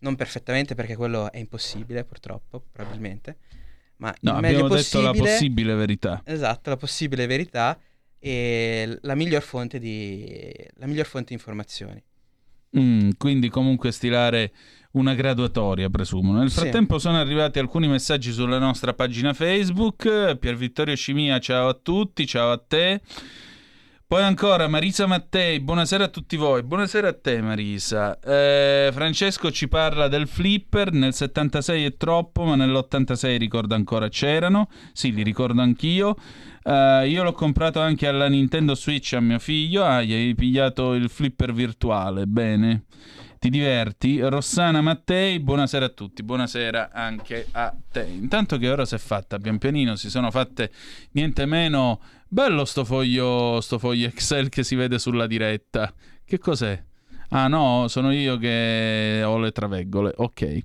non perfettamente perché quello è impossibile purtroppo, probabilmente, ma no, il meglio abbiamo possibile, detto la possibile verità. Esatto, la possibile verità e la miglior fonte di, la miglior fonte di informazioni. Mm, quindi comunque stilare una graduatoria, presumo. Nel frattempo sì. sono arrivati alcuni messaggi sulla nostra pagina Facebook. Pier Vittorio Scimia, ciao a tutti, ciao a te. Poi ancora Marisa Mattei, buonasera a tutti voi, buonasera a te Marisa. Eh, Francesco ci parla del flipper, nel 76 è troppo, ma nell'86 ricordo ancora c'erano, sì li ricordo anch'io. Eh, io l'ho comprato anche alla Nintendo Switch a mio figlio, ah, gli hai pigliato il flipper virtuale, bene. Ti diverti? Rossana Mattei, buonasera a tutti, buonasera anche a te. Intanto che ora si è fatta, pian pianino si sono fatte niente meno... Bello sto foglio, sto foglio Excel che si vede sulla diretta. Che cos'è? Ah no, sono io che ho le traveggole, ok.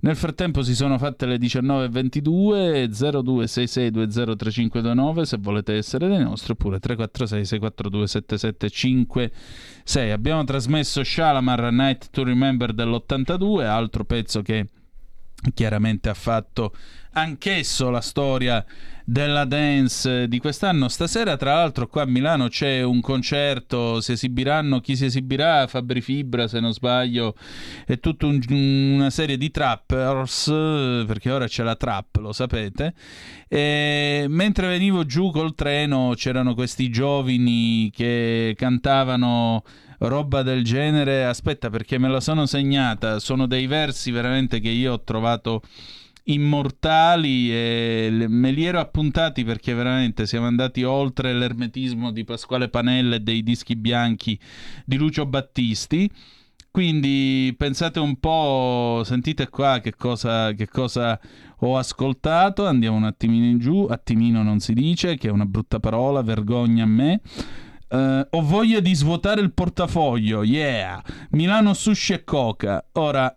Nel frattempo si sono fatte le 19.22 0266203529 se volete essere dei nostri oppure 346 642 7756 abbiamo trasmesso Shalamar Night to Remember dell'82 altro pezzo che chiaramente ha fatto anch'esso la storia della dance di quest'anno. Stasera, tra l'altro, qua a Milano c'è un concerto. Si esibiranno chi si esibirà? Fabri Fibra, se non sbaglio, e tutta un, una serie di trappers. Perché ora c'è la trap, lo sapete. E mentre venivo giù col treno, c'erano questi giovani che cantavano roba del genere. Aspetta, perché me la sono segnata. Sono dei versi veramente che io ho trovato immortali e me li ero appuntati perché veramente siamo andati oltre l'ermetismo di Pasquale Panella e dei dischi bianchi di Lucio Battisti. Quindi pensate un po', sentite qua che cosa, che cosa ho ascoltato. Andiamo un attimino in giù. Attimino non si dice, che è una brutta parola, vergogna a me. Uh, ho voglia di svuotare il portafoglio, yeah! Milano sushi e coca. Ora,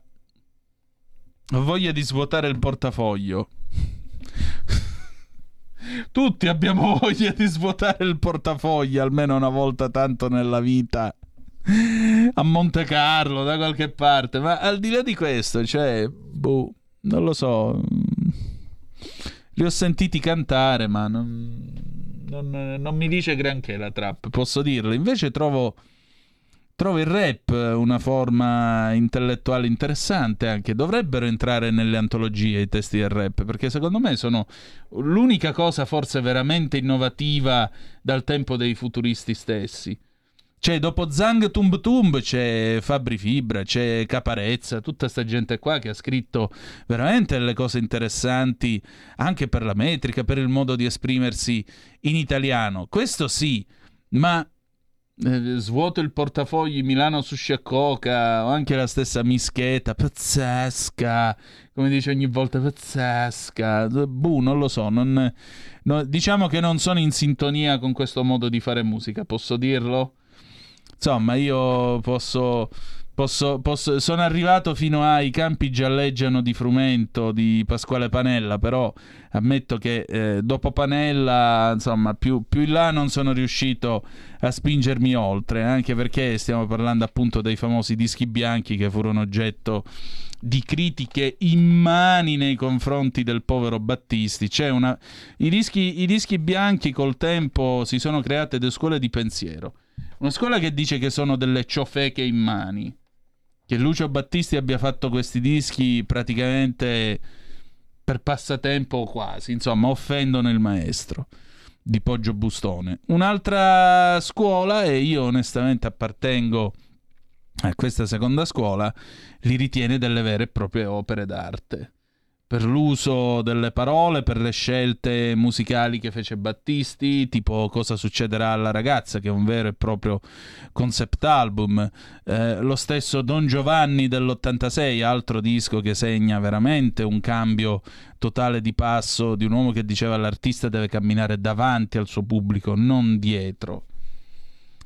ho voglia di svuotare il portafoglio. Tutti abbiamo voglia di svuotare il portafoglio almeno una volta tanto nella vita. A Monte Carlo, da qualche parte. Ma al di là di questo, cioè, boh, non lo so. Li ho sentiti cantare, ma non, non, non mi dice granché la trap, posso dirlo. Invece trovo Trovo il rap una forma intellettuale interessante anche. Dovrebbero entrare nelle antologie i testi del rap, perché secondo me sono l'unica cosa forse veramente innovativa dal tempo dei futuristi stessi. Cioè, dopo Zang Tumb Tumb c'è Fabri Fibra, c'è Caparezza, tutta questa gente qua che ha scritto veramente delle cose interessanti anche per la metrica, per il modo di esprimersi in italiano. Questo sì, ma eh, svuoto il portafogli Milano Sushi e Coca o anche la stessa mischetta pazzesca come dice ogni volta pazzesca buh non lo so non, no, diciamo che non sono in sintonia con questo modo di fare musica posso dirlo insomma io posso Posso, posso, sono arrivato fino ai campi gialleggiano di frumento di Pasquale Panella, però ammetto che eh, dopo Panella, insomma, più, più, in là non sono riuscito a spingermi oltre, anche perché stiamo parlando appunto dei famosi dischi bianchi che furono oggetto di critiche immani nei confronti del povero Battisti. Una... I, dischi, I dischi bianchi col tempo si sono create delle scuole di pensiero. Una scuola che dice che sono delle ciofeche immani che Lucio Battisti abbia fatto questi dischi praticamente per passatempo quasi, insomma, offendono il maestro di Poggio Bustone. Un'altra scuola, e io onestamente appartengo a questa seconda scuola, li ritiene delle vere e proprie opere d'arte per l'uso delle parole, per le scelte musicali che fece Battisti, tipo Cosa succederà alla ragazza, che è un vero e proprio concept album. Eh, lo stesso Don Giovanni dell'86, altro disco che segna veramente un cambio totale di passo di un uomo che diceva l'artista deve camminare davanti al suo pubblico, non dietro.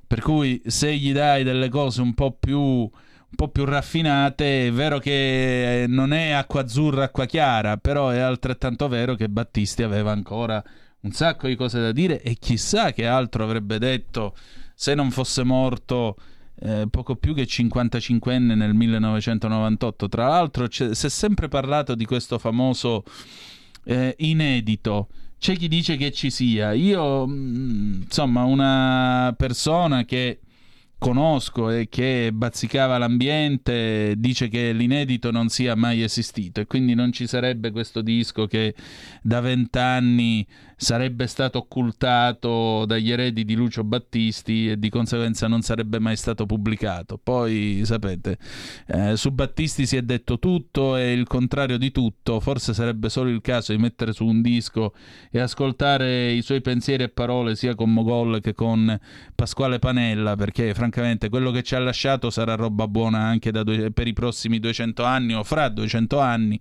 Per cui se gli dai delle cose un po' più un po' più raffinate. È vero che non è acqua azzurra, acqua chiara, però è altrettanto vero che Battisti aveva ancora un sacco di cose da dire e chissà che altro avrebbe detto se non fosse morto eh, poco più che 55enne nel 1998. Tra l'altro si è sempre parlato di questo famoso eh, inedito. C'è chi dice che ci sia. Io, mh, mm, insomma, una persona che conosco e che bazzicava l'ambiente dice che l'inedito non sia mai esistito e quindi non ci sarebbe questo disco che da vent'anni sarebbe stato occultato dagli eredi di Lucio Battisti e di conseguenza non sarebbe mai stato pubblicato. Poi sapete, eh, su Battisti si è detto tutto e il contrario di tutto, forse sarebbe solo il caso di mettere su un disco e ascoltare i suoi pensieri e parole sia con Mogol che con Pasquale Panella perché francamente quello che ci ha lasciato sarà roba buona anche due, per i prossimi 200 anni o fra 200 anni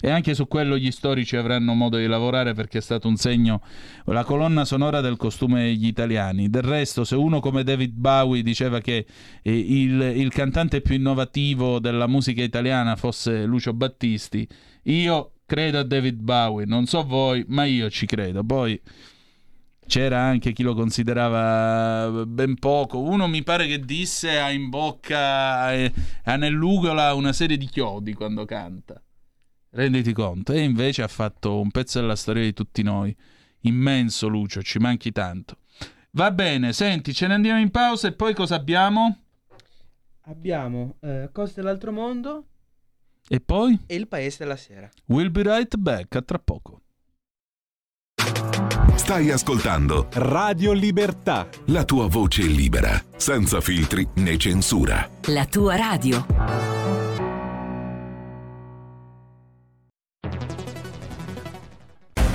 e anche su quello gli storici avranno modo di lavorare perché è stato un segno la colonna sonora del costume degli italiani. Del resto, se uno come David Bowie diceva che eh, il, il cantante più innovativo della musica italiana fosse Lucio Battisti, io credo a David Bowie, non so voi, ma io ci credo. Poi c'era anche chi lo considerava ben poco. Uno mi pare che disse ha in bocca, ha nell'ugola una serie di chiodi quando canta. Renditi conto. E invece ha fatto un pezzo della storia di tutti noi immenso Lucio, ci manchi tanto. Va bene, senti, ce ne andiamo in pausa e poi cosa abbiamo? Abbiamo eh, Cose dell'altro mondo e poi? E il paese della sera. We'll be right back, a tra poco. Stai ascoltando Radio Libertà. La tua voce libera, senza filtri né censura. La tua radio.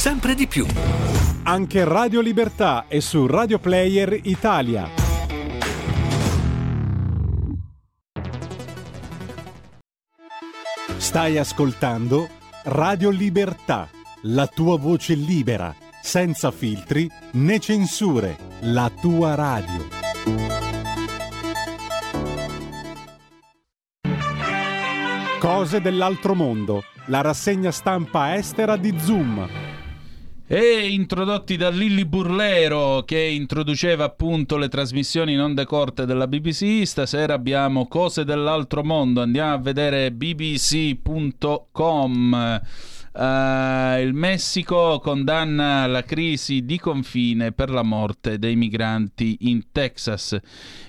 Sempre di più. Anche Radio Libertà è su Radio Player Italia. Stai ascoltando Radio Libertà, la tua voce libera, senza filtri né censure, la tua radio. Cose dell'altro mondo, la rassegna stampa estera di Zoom e introdotti da Lilli Burlero che introduceva appunto le trasmissioni non decorte della BBC. Stasera abbiamo cose dell'altro mondo. Andiamo a vedere bbc.com. Uh, il Messico condanna la crisi di confine per la morte dei migranti in Texas.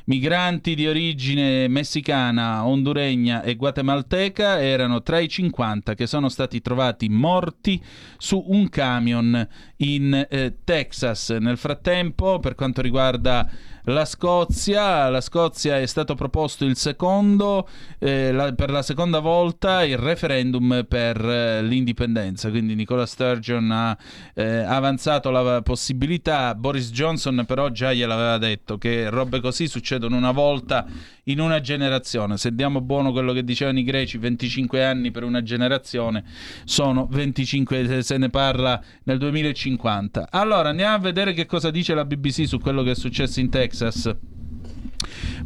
Migranti di origine messicana, honduregna e guatemalteca erano tra i 50 che sono stati trovati morti su un camion in eh, Texas. Nel frattempo, per quanto riguarda la Scozia, la Scozia è stato proposto il secondo, eh, la, per la seconda volta il referendum per eh, l'indipendenza, quindi Nicola Sturgeon ha eh, avanzato la possibilità, Boris Johnson però già gliel'aveva detto che robe così succedono una volta in una generazione, se diamo buono quello che dicevano i greci, 25 anni per una generazione, sono 25, se ne parla nel 2050. Allora andiamo a vedere che cosa dice la BBC su quello che è successo in Texas. Texas.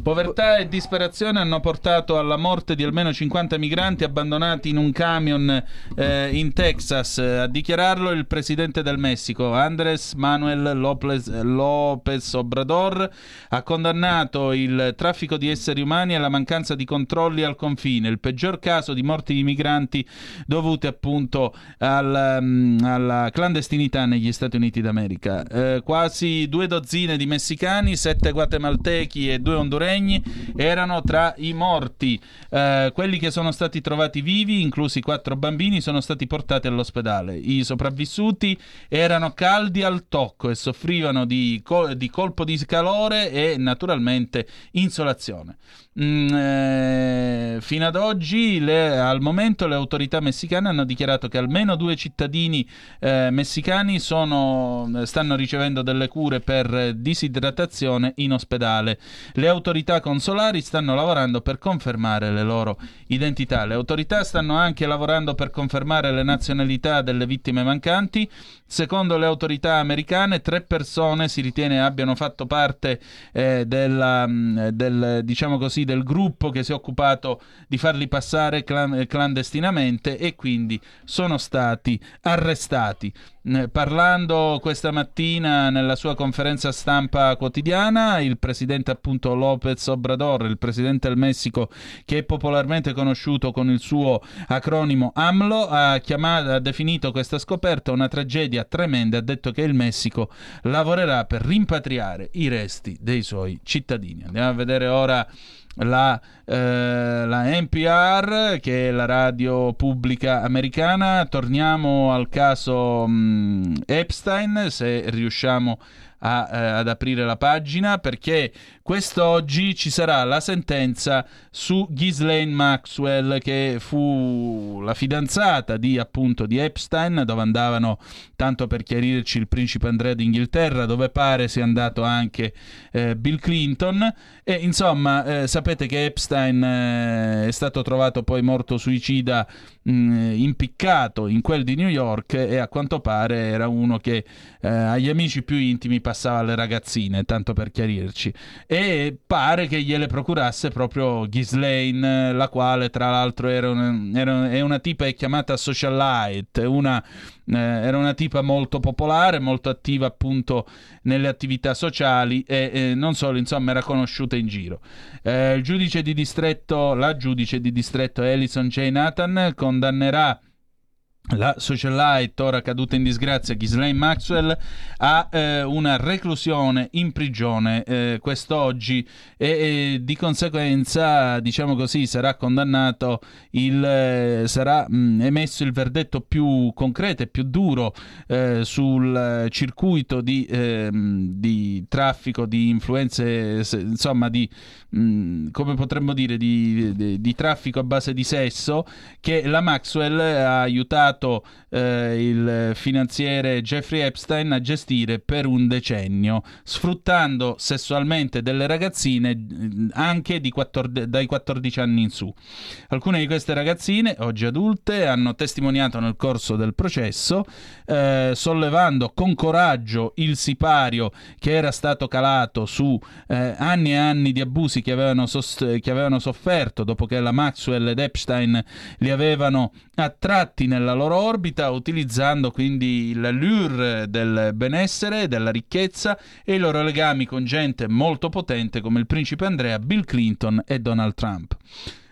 Povertà e disperazione hanno portato alla morte di almeno 50 migranti abbandonati in un camion eh, in Texas. A dichiararlo il presidente del Messico, Andrés Manuel López, López Obrador, ha condannato il traffico di esseri umani e la mancanza di controlli al confine, il peggior caso di morti di migranti dovute appunto al, um, alla clandestinità negli Stati Uniti d'America. Eh, quasi due dozzine di messicani, sette guatemaltechi e due honduregni Segni erano tra i morti. Eh, quelli che sono stati trovati vivi, inclusi quattro bambini, sono stati portati all'ospedale. I sopravvissuti erano caldi al tocco e soffrivano di, col- di colpo di calore e naturalmente insolazione. Mm, eh, fino ad oggi, le, al momento, le autorità messicane hanno dichiarato che almeno due cittadini eh, messicani sono, stanno ricevendo delle cure per disidratazione in ospedale. Le autorità consolari stanno lavorando per confermare le loro identità. Le autorità stanno anche lavorando per confermare le nazionalità delle vittime mancanti. Secondo le autorità americane, tre persone si ritiene abbiano fatto parte eh, della, mh, del, diciamo così, del gruppo che si è occupato di farli passare clan- clandestinamente e quindi sono stati arrestati. Eh, Parlando questa mattina nella sua conferenza stampa quotidiana, il presidente appunto López Obrador, il presidente del Messico che è popolarmente conosciuto con il suo acronimo AMLO, ha, chiamato, ha definito questa scoperta una tragedia tremenda ha detto che il Messico lavorerà per rimpatriare i resti dei suoi cittadini. Andiamo a vedere ora la, eh, la NPR, che è la radio pubblica americana. Torniamo al caso mh, Epstein, se riusciamo a, eh, ad aprire la pagina, perché quest'oggi ci sarà la sentenza su Ghislaine Maxwell, che fu la fidanzata di appunto di Epstein, dove andavano, tanto per chiarirci, il principe Andrea d'Inghilterra, dove pare sia andato anche eh, Bill Clinton. E insomma, eh, sapete che Epstein eh, è stato trovato poi morto suicida mh, impiccato in quel di New York e a quanto pare era uno che eh, agli amici più intimi passava le ragazzine, tanto per chiarirci. Pare che gliele procurasse proprio Ghislaine, la quale tra l'altro era una, era, è una tipa chiamata socialite, una, eh, era una tipa molto popolare, molto attiva appunto nelle attività sociali e eh, non solo, insomma, era conosciuta in giro. Eh, il giudice di distretto, la giudice di distretto Alison J. Nathan condannerà la socialite, ora caduta in disgrazia, Ghislaine Maxwell, a eh, una reclusione in prigione eh, quest'oggi e, e, di conseguenza, diciamo così, sarà condannato, il, eh, sarà mh, emesso il verdetto più concreto e più duro eh, sul circuito di, ehm, di, traffico di influenze, insomma, di, come potremmo dire, di, di, di traffico a base di sesso che la Maxwell ha aiutato eh, il finanziere Jeffrey Epstein a gestire per un decennio, sfruttando sessualmente delle ragazzine anche 14, dai 14 anni in su. Alcune di queste ragazzine, oggi adulte, hanno testimoniato nel corso del processo, eh, sollevando con coraggio il sipario che era stato calato su eh, anni e anni di abusi che avevano, sost- che avevano sofferto dopo che la Maxwell ed Epstein li avevano attratti nella loro orbita utilizzando quindi l'allure del benessere, della ricchezza e i loro legami con gente molto potente come il principe Andrea, Bill Clinton e Donald Trump.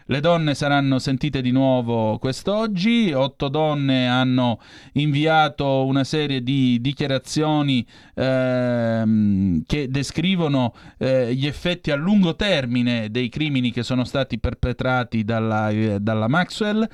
Le donne saranno sentite di nuovo quest'oggi, otto donne hanno inviato una serie di dichiarazioni ehm, che descrivono eh, gli effetti a lungo termine dei crimini che sono stati perpetrati dalla, eh, dalla Maxwell.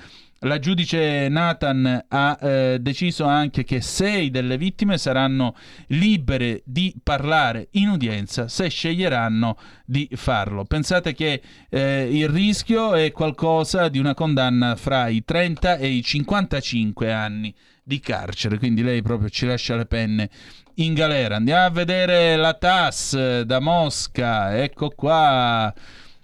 La giudice Nathan ha eh, deciso anche che sei delle vittime saranno libere di parlare in udienza se sceglieranno di farlo. Pensate che eh, il rischio è qualcosa di una condanna fra i 30 e i 55 anni di carcere, quindi lei proprio ci lascia le penne in galera. Andiamo a vedere la TAS da Mosca, ecco qua.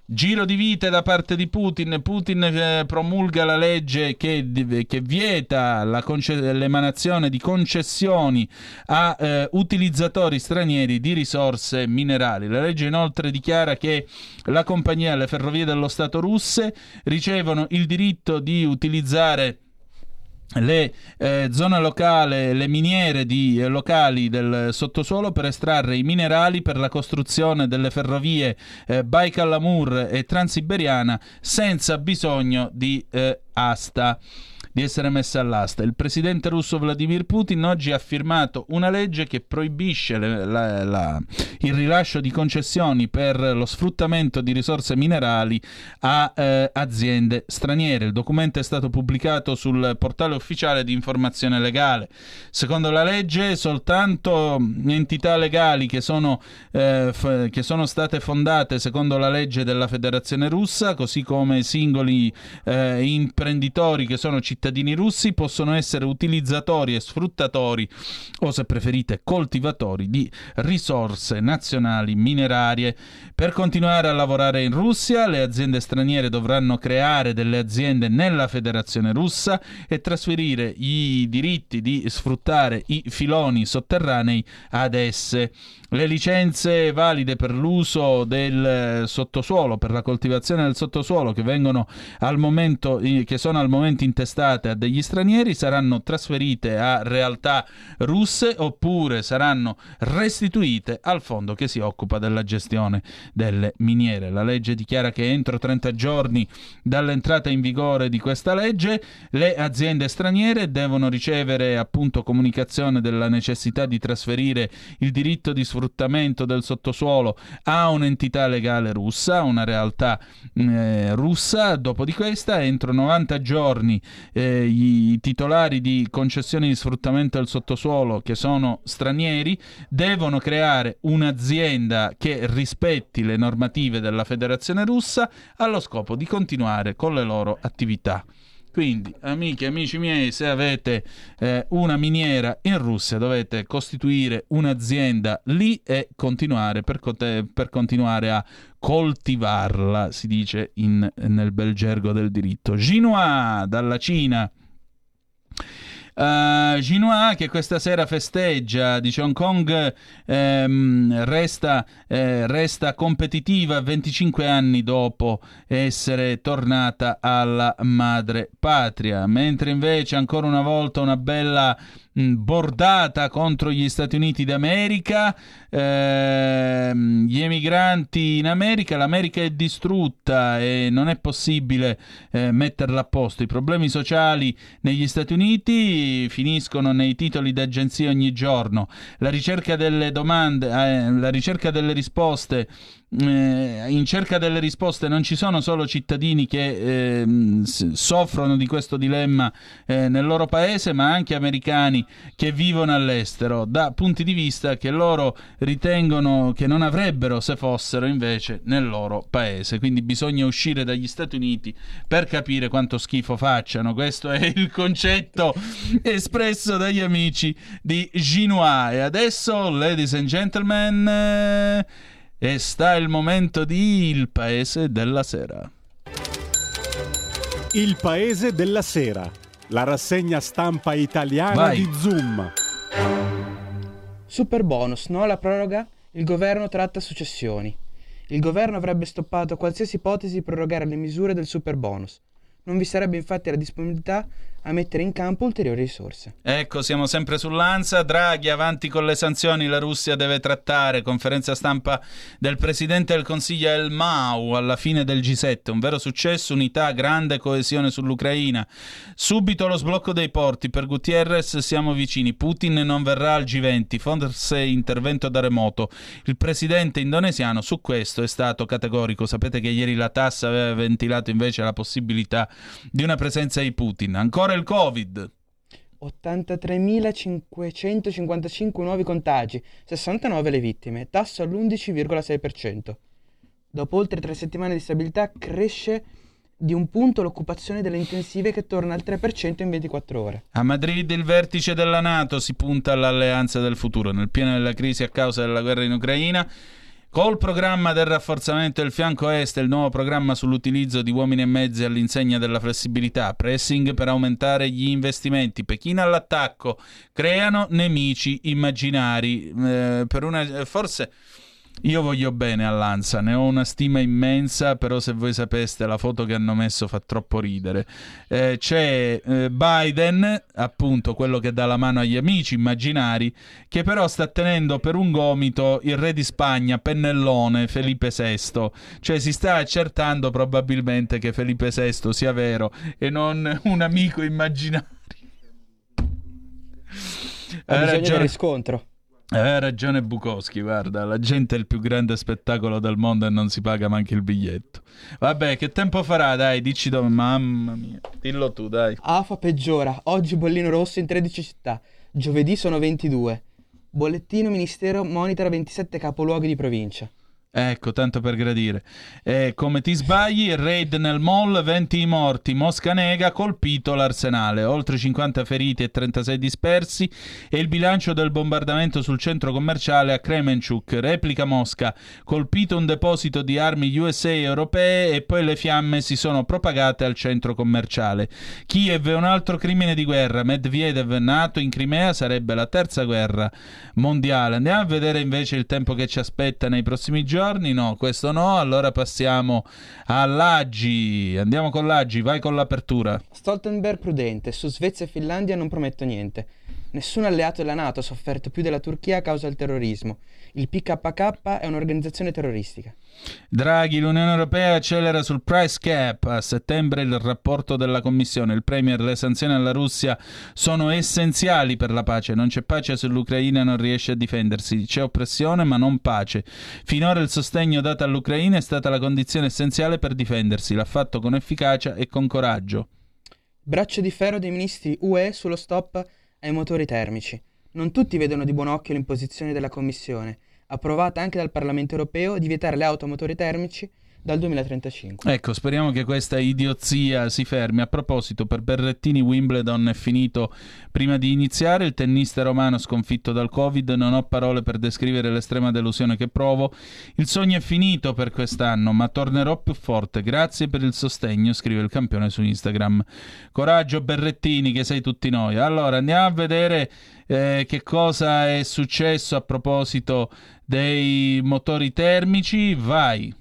Giro di vite da parte di Putin. Putin eh, promulga la legge che, che vieta conce- l'emanazione di concessioni a eh, utilizzatori stranieri di risorse minerali. La legge inoltre dichiara che la compagnia e le ferrovie dello Stato russe ricevono il diritto di utilizzare le eh, zone locali, le miniere di, eh, locali del sottosuolo per estrarre i minerali per la costruzione delle ferrovie eh, Baikal-Amur e Transiberiana senza bisogno di eh, asta di essere messa all'asta. Il presidente russo Vladimir Putin oggi ha firmato una legge che proibisce le, la, la, il rilascio di concessioni per lo sfruttamento di risorse minerali a eh, aziende straniere. Il documento è stato pubblicato sul portale ufficiale di informazione legale. Secondo la legge, soltanto entità legali che sono, eh, f- che sono state fondate secondo la legge della Federazione russa, così come singoli eh, imprenditori che sono cittadini cittadini russi possono essere utilizzatori e sfruttatori o se preferite coltivatori di risorse nazionali minerarie. Per continuare a lavorare in Russia le aziende straniere dovranno creare delle aziende nella Federazione russa e trasferire i diritti di sfruttare i filoni sotterranei ad esse. Le licenze valide per l'uso del sottosuolo, per la coltivazione del sottosuolo che al momento che sono al momento intestate a degli stranieri saranno trasferite a realtà russe oppure saranno restituite al fondo che si occupa della gestione delle miniere. La legge dichiara che entro 30 giorni dall'entrata in vigore di questa legge le aziende straniere devono ricevere appunto comunicazione della necessità di trasferire il diritto di sfruttamento del sottosuolo a un'entità legale russa, una realtà eh, russa. Dopo di questa, entro 90 giorni, eh, i titolari di concessioni di sfruttamento del sottosuolo che sono stranieri devono creare un'azienda che rispetti le normative della Federazione russa allo scopo di continuare con le loro attività. Quindi, amiche e amici miei, se avete eh, una miniera in Russia, dovete costituire un'azienda lì e continuare per, per continuare a coltivarla, si dice in, nel bel gergo del diritto. Ginois dalla Cina. Uh, che questa sera festeggia, dice Hong Kong ehm, resta, eh, resta competitiva 25 anni dopo essere tornata alla madre patria, mentre invece ancora una volta una bella bordata contro gli Stati Uniti d'America, ehm, gli emigranti in America, l'America è distrutta e non è possibile eh, metterla a posto. I problemi sociali negli Stati Uniti finiscono nei titoli d'agenzia ogni giorno. La ricerca delle domande, eh, la ricerca delle risposte eh, in cerca delle risposte non ci sono solo cittadini che eh, soffrono di questo dilemma eh, nel loro paese, ma anche americani che vivono all'estero, da punti di vista che loro ritengono che non avrebbero se fossero invece nel loro paese. Quindi bisogna uscire dagli Stati Uniti per capire quanto schifo facciano. Questo è il concetto espresso dagli amici di Ginois. E adesso, ladies and gentlemen... E sta il momento di Il Paese della Sera. Il Paese della Sera, la rassegna stampa italiana Vai. di Zoom. Super bonus, no alla proroga? Il governo tratta successioni. Il governo avrebbe stoppato qualsiasi ipotesi di prorogare le misure del super bonus. Non vi sarebbe infatti la disponibilità a mettere in campo ulteriori risorse. Ecco, siamo sempre sull'Ansa. Draghi avanti con le sanzioni, la Russia deve trattare. Conferenza stampa del Presidente del Consiglio El Mau alla fine del G7. Un vero successo, unità, grande coesione sull'Ucraina. Subito lo sblocco dei porti. Per Gutierrez siamo vicini. Putin non verrà al G20, forse intervento da remoto. Il Presidente indonesiano su questo è stato categorico. Sapete che ieri la tassa aveva ventilato invece la possibilità di una presenza di Putin. Ancora il Covid. 83.555 nuovi contagi, 69 le vittime, tasso all'11,6%. Dopo oltre tre settimane di stabilità cresce di un punto l'occupazione delle intensive che torna al 3% in 24 ore. A Madrid il vertice della Nato si punta all'alleanza del futuro. Nel pieno della crisi a causa della guerra in Ucraina, Col programma del rafforzamento del fianco est e il nuovo programma sull'utilizzo di uomini e mezzi all'insegna della flessibilità, pressing per aumentare gli investimenti, Pechino all'attacco, creano nemici immaginari. Eh, una, forse io voglio bene all'Ansa, ne ho una stima immensa, però se voi sapeste la foto che hanno messo fa troppo ridere. Eh, c'è eh, Biden, appunto quello che dà la mano agli amici immaginari, che però sta tenendo per un gomito il re di Spagna, Pennellone, Felipe VI. Cioè si sta accertando probabilmente che Felipe VI sia vero e non un amico immaginario. Ha bisogno del riscontro. Aveva ragione Bukowski, guarda, la gente è il più grande spettacolo del mondo e non si paga manco il biglietto. Vabbè, che tempo farà? Dai, dici dove, mamma mia. Dillo tu, dai. AFA peggiora, oggi bollino rosso in 13 città, giovedì sono 22. Bollettino Ministero monitora 27 capoluoghi di provincia. Ecco, tanto per gradire. Eh, come ti sbagli, raid nel mall, 20 morti, Mosca nega, colpito l'arsenale, oltre 50 feriti e 36 dispersi e il bilancio del bombardamento sul centro commerciale a Kremenchuk, replica Mosca, colpito un deposito di armi USA europee e poi le fiamme si sono propagate al centro commerciale. Kiev è un altro crimine di guerra, Medvedev nato in Crimea sarebbe la terza guerra mondiale. Andiamo a vedere invece il tempo che ci aspetta nei prossimi giorni giorni? No, questo no. Allora passiamo all'Aggi. Andiamo con l'Aggi, vai con l'apertura. Stoltenberg prudente, su Svezia e Finlandia non prometto niente. Nessun alleato della Nato ha sofferto più della Turchia a causa del terrorismo. Il PKK è un'organizzazione terroristica. Draghi, l'Unione Europea accelera sul price cap. A settembre il rapporto della Commissione. Il Premier, le sanzioni alla Russia sono essenziali per la pace. Non c'è pace se l'Ucraina non riesce a difendersi. C'è oppressione ma non pace. Finora il sostegno dato all'Ucraina è stata la condizione essenziale per difendersi. L'ha fatto con efficacia e con coraggio. Braccio di ferro dei ministri UE sullo stop ai motori termici. Non tutti vedono di buon occhio l'imposizione della Commissione approvata anche dal Parlamento europeo, di vietare le auto a motori termici dal 2035. Ecco, speriamo che questa idiozia si fermi. A proposito, per Berrettini Wimbledon è finito prima di iniziare. Il tennista romano sconfitto dal Covid, non ho parole per descrivere l'estrema delusione che provo. Il sogno è finito per quest'anno, ma tornerò più forte. Grazie per il sostegno, scrive il campione su Instagram. Coraggio Berrettini, che sei tutti noi. Allora, andiamo a vedere eh, che cosa è successo a proposito dei motori termici. Vai.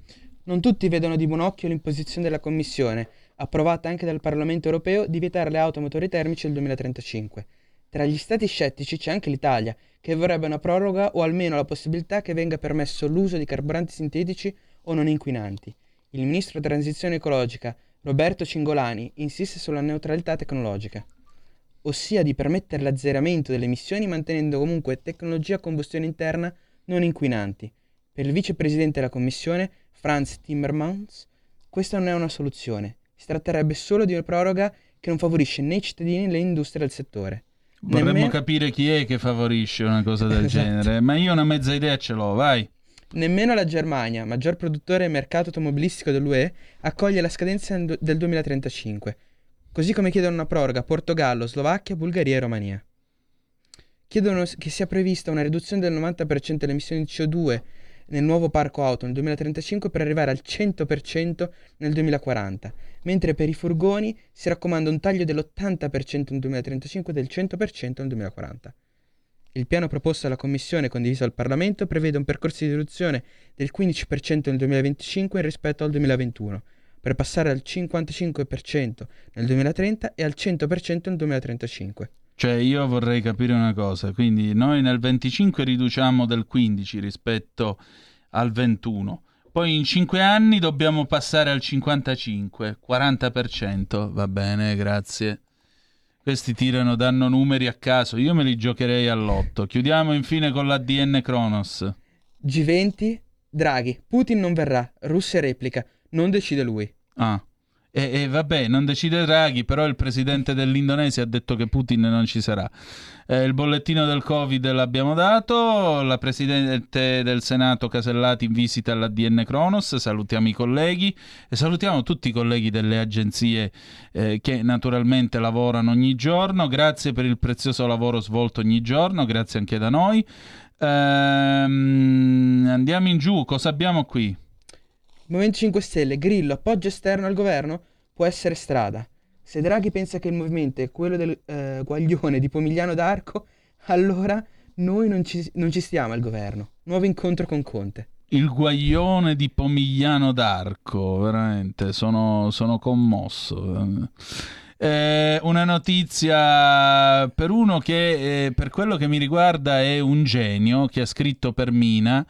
Non tutti vedono di buon occhio l'imposizione della Commissione, approvata anche dal Parlamento europeo, di vietare le auto a motori termici nel 2035. Tra gli stati scettici c'è anche l'Italia, che vorrebbe una proroga o almeno la possibilità che venga permesso l'uso di carburanti sintetici o non inquinanti. Il ministro transizione ecologica, Roberto Cingolani, insiste sulla neutralità tecnologica, ossia di permettere l'azzeramento delle emissioni mantenendo comunque tecnologie a combustione interna non inquinanti. Per il vicepresidente della Commissione, Franz Timmermans, questa non è una soluzione. Si tratterebbe solo di una proroga che non favorisce né i cittadini né le industrie del settore. Vorremmo Nemmeno- capire chi è che favorisce una cosa del Esatto. genere, ma io una mezza idea ce l'ho, vai. Nemmeno la Germania, maggior produttore e mercato automobilistico dell'UE, accoglie la scadenza del del 2035, così come chiedono una proroga Portogallo, Slovacchia, Bulgaria e Romania. Chiedono che sia prevista una riduzione del 90% delle emissioni di CO2 nel nuovo parco auto nel 2035 per arrivare al 100% nel 2040, mentre per i furgoni si raccomanda un taglio dell'80% nel 2035 e del 100% nel 2040. Il piano proposto dalla Commissione e condiviso dal Parlamento prevede un percorso di riduzione del 15% nel 2025 rispetto al 2021, per passare al 55% nel 2030 e al 100% nel 2035. Cioè io vorrei capire una cosa, quindi noi nel 25 riduciamo del 15 rispetto al 21, poi in 5 anni dobbiamo passare al 55, 40%, va bene, grazie. Questi tirano, danno numeri a caso, io me li giocherei all'otto. Chiudiamo infine con l'ADN Kronos. G20, Draghi, Putin non verrà, Russia replica, non decide lui. Ah. E, e vabbè, non decide Draghi, però il presidente dell'Indonesia ha detto che Putin non ci sarà. Eh, il bollettino del Covid l'abbiamo dato, la presidente del Senato Casellati in visita all'ADN Kronos, salutiamo i colleghi e salutiamo tutti i colleghi delle agenzie eh, che naturalmente lavorano ogni giorno. Grazie per il prezioso lavoro svolto ogni giorno, grazie anche da noi. Ehm, andiamo in giù, cosa abbiamo qui? Movimento 5 Stelle, Grillo, appoggio esterno al governo? Può essere strada. Se Draghi pensa che il movimento è quello del eh, guaglione di Pomigliano d'Arco, allora noi non ci, non ci stiamo al governo. Nuovo incontro con Conte. Il guaglione di Pomigliano d'Arco, veramente, sono, sono commosso. Eh, una notizia per uno che, eh, per quello che mi riguarda, è un genio che ha scritto per Mina.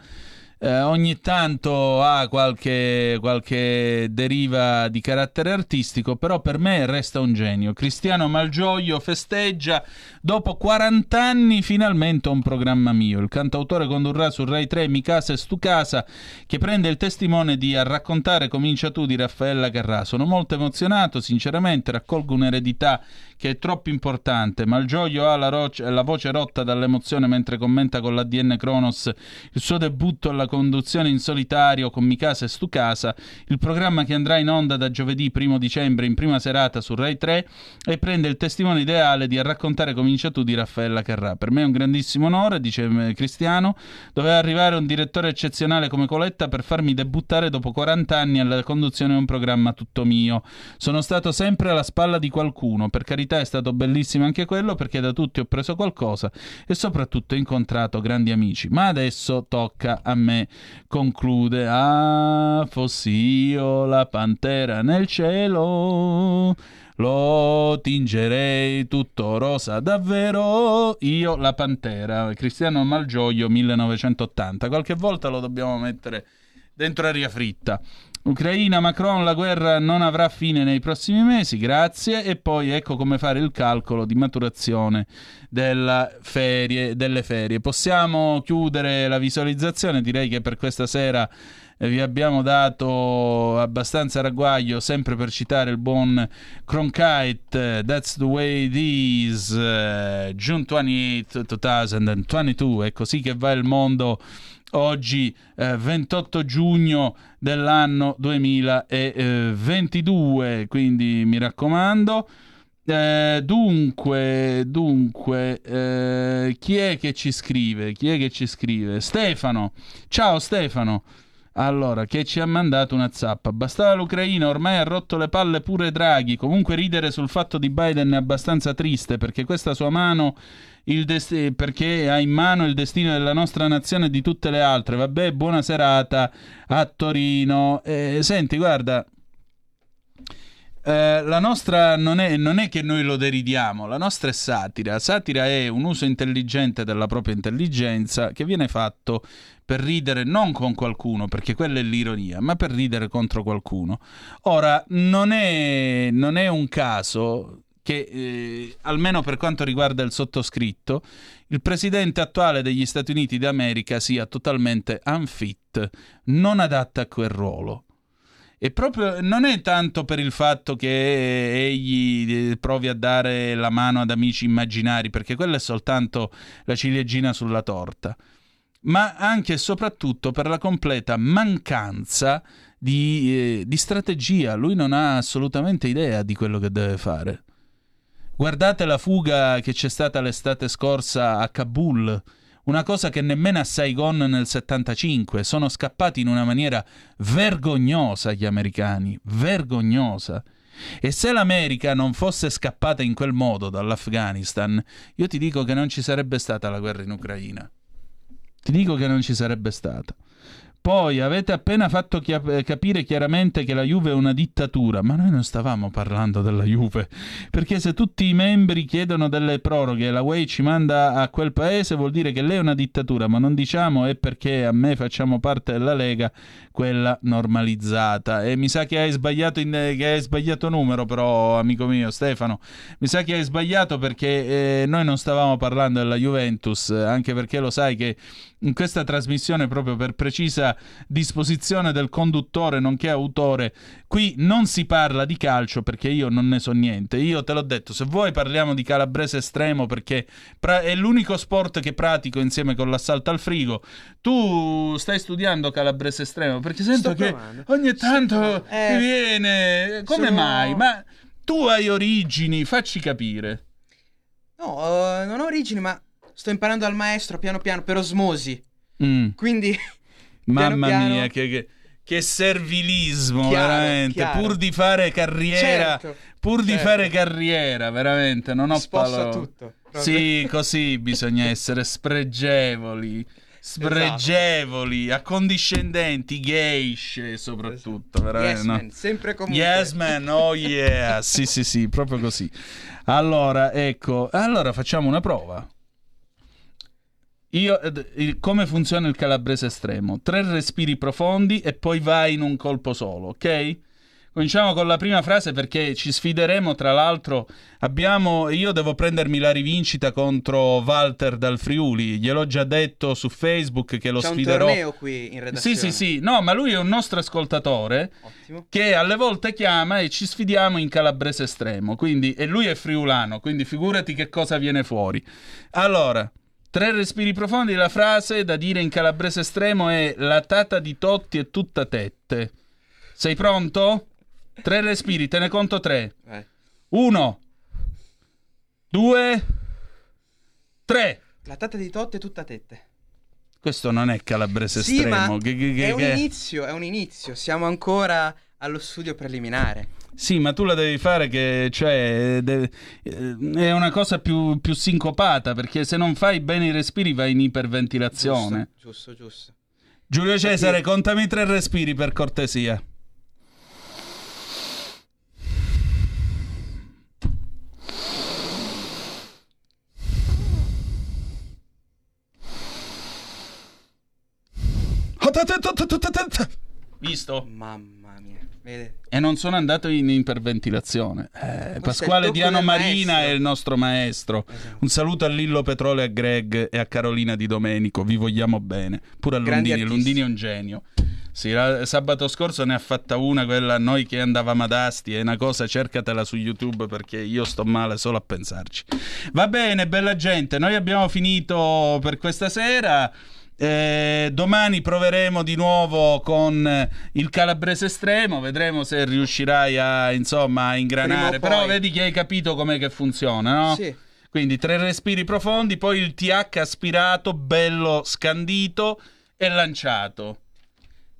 Eh, ogni tanto ha qualche, qualche deriva di carattere artistico, però per me resta un genio. Cristiano Malgioglio festeggia dopo 40 anni finalmente un programma mio. Il cantautore condurrà su Rai 3 Mi casa e stu casa, che prende il testimone di A raccontare comincia tu di Raffaella Carrà. Sono molto emozionato, sinceramente, raccolgo un'eredità che è troppo importante. Malgioglio ha la, roce- la voce rotta dall'emozione mentre commenta con l'ADN Kronos il suo debutto alla conduzione in solitario con Mikasa e Stucasa, il programma che andrà in onda da giovedì 1 dicembre in prima serata su Rai 3 e prende il testimone ideale di A raccontare comincia tu di Raffaella Carrà. Per me è un grandissimo onore, dice eh, Cristiano, doveva arrivare un direttore eccezionale come Coletta per farmi debuttare dopo 40 anni alla conduzione di un programma tutto mio. Sono stato sempre alla spalla di qualcuno, per carità è stato bellissimo anche quello perché da tutti ho preso qualcosa e soprattutto ho incontrato grandi amici. Ma adesso tocca a me. Conclude, ah, fossi io la pantera nel cielo. Lo tingerei tutto rosa davvero. Io la pantera. Cristiano Malgioglio 1980. Qualche volta lo dobbiamo mettere dentro aria fritta. Ucraina, Macron, la guerra non avrà fine nei prossimi mesi, grazie. E poi ecco come fare il calcolo di maturazione ferie, delle ferie. Possiamo chiudere la visualizzazione, direi che per questa sera eh, vi abbiamo dato abbastanza ragguaglio, sempre per citare il buon Cronkite, That's the way it is, uh, June 28, 2022, è così che va il mondo oggi eh, 28 giugno dell'anno 2022 quindi mi raccomando eh, dunque, dunque, eh, chi è che ci scrive? Chi è che ci scrive? Stefano. Ciao Stefano. Allora, che ci ha mandato una zappa. Bastava l'Ucraina, ormai ha rotto le palle pure Draghi. Comunque ridere sul fatto di Biden è abbastanza triste perché questa sua mano dest- perché ha in mano il destino della nostra nazione e di tutte le altre. Vabbè, buona serata a Torino. Eh, senti, guarda, eh, la nostra non è, non è, che noi lo deridiamo, la nostra è satira. Satira è un uso intelligente della propria intelligenza che viene fatto per ridere non con qualcuno, perché quella è l'ironia, ma per ridere contro qualcuno. Ora, non è, non è un caso che, eh, almeno per quanto riguarda il sottoscritto, il presidente attuale degli Stati Uniti d'America sia totalmente unfit, non adatta a quel ruolo. E proprio non è tanto per il fatto che egli eh, provi a dare la mano ad amici immaginari, perché quella è soltanto la ciliegina sulla torta, ma anche e soprattutto per la completa mancanza di, eh, di strategia. Lui non ha assolutamente idea di quello che deve fare. Guardate la fuga che c'è stata l'estate scorsa a Kabul una cosa che nemmeno a Saigon nel 75 sono scappati in una maniera vergognosa gli americani, vergognosa. E se l'America non fosse scappata in quel modo dall'Afghanistan, io ti dico che non ci sarebbe stata la guerra in Ucraina. Ti dico che non ci sarebbe stata. Poi avete appena fatto chia- capire chiaramente che la Juve è una dittatura, ma noi non stavamo parlando della Juve, perché se tutti i membri chiedono delle proroghe e la UE ci manda a quel paese vuol dire che lei è una dittatura, ma non diciamo è perché a me facciamo parte della Lega, quella normalizzata. E mi sa che hai sbagliato, in, che hai sbagliato numero però, amico mio Stefano, mi sa che hai sbagliato perché eh, noi non stavamo parlando della Juventus, anche perché lo sai che in questa trasmissione, proprio per precisa disposizione del conduttore nonché autore, qui non si parla di calcio perché io non ne so niente. Io te l'ho detto, se vuoi parliamo di calabrese estremo perché è l'unico sport che pratico insieme con l'assalto al frigo. Tu stai studiando calabrese estremo perché sento Sto che provando. ogni tanto Eh, ti viene... Come sono- mai? Ma tu hai origini, facci capire. No, eh, non ho origini, ma sto imparando dal maestro piano piano per osmosi. Mm. Quindi Mamma piano- mia, che, che- che servilismo, Chiaro, veramente. chiaro. Pur di fare carriera, Certo, pur di certo. fare carriera, veramente. Non ho Sposta parole. tutto, proprio. Sì, così bisogna essere spregevoli. Spregevoli, accondiscendenti, geishe soprattutto, veramente. Yes, no? man, sempre comunque. Yes, man, oh yeah. sì, sì, sì, proprio così. Allora, ecco, allora facciamo una prova. Io, il- come funziona il calabrese estremo? Tre respiri profondi e poi vai in un colpo solo, ok? Cominciamo con la prima frase perché ci sfideremo. Tra l'altro, abbiamo. Io devo prendermi la rivincita contro Walter dal Friuli. Gliel'ho già detto su Facebook che lo C'è sfiderò. un torneo qui in redazione. Sì, sì, sì. No, ma lui è un nostro ascoltatore Ottimo. che alle volte chiama e ci sfidiamo in calabrese estremo. Quindi, e lui è friulano, quindi figurati che cosa viene fuori. Allora, tre respiri profondi. La frase da dire in calabrese estremo è la tata di Totti è tutta tette. Sei pronto? Tre respiri, te ne conto tre. Vai. Uno, due, tre. La tata di Totti è tutta tette. Questo non è calabrese Sì, estremo. che- è un inizio, è un inizio. Siamo ancora allo studio preliminare. Sì, ma tu la devi fare che, cioè, de- è una cosa più, più sincopata, perché se non fai bene i respiri vai in iperventilazione. Giusto, giusto, giusto. Giulio Cesare, contami tre respiri per cortesia. Visto? Mamma mia. Vede? E non sono andato in iperventilazione. Eh, Pasquale Diano Marina maestro. è il nostro maestro. Un saluto a Lillo Petrolio, a Greg e a Carolina Di Domenico. Vi vogliamo bene. Pure a Grandi Lundini. artisti. Lundini è un genio. Sì, la- sabato scorso ne ha fatta una, quella a noi che andavamo ad Asti. È una cosa, cercatela su YouTube perché io sto male solo a pensarci. Va bene, bella gente. Noi abbiamo finito per questa sera. Eh, domani proveremo di nuovo con eh, il calabrese estremo, vedremo se riuscirai a insomma a ingranare. Però vedi che hai capito com'è che funziona, no? Sì. Quindi tre respiri profondi, poi il TH aspirato, bello scandito e lanciato.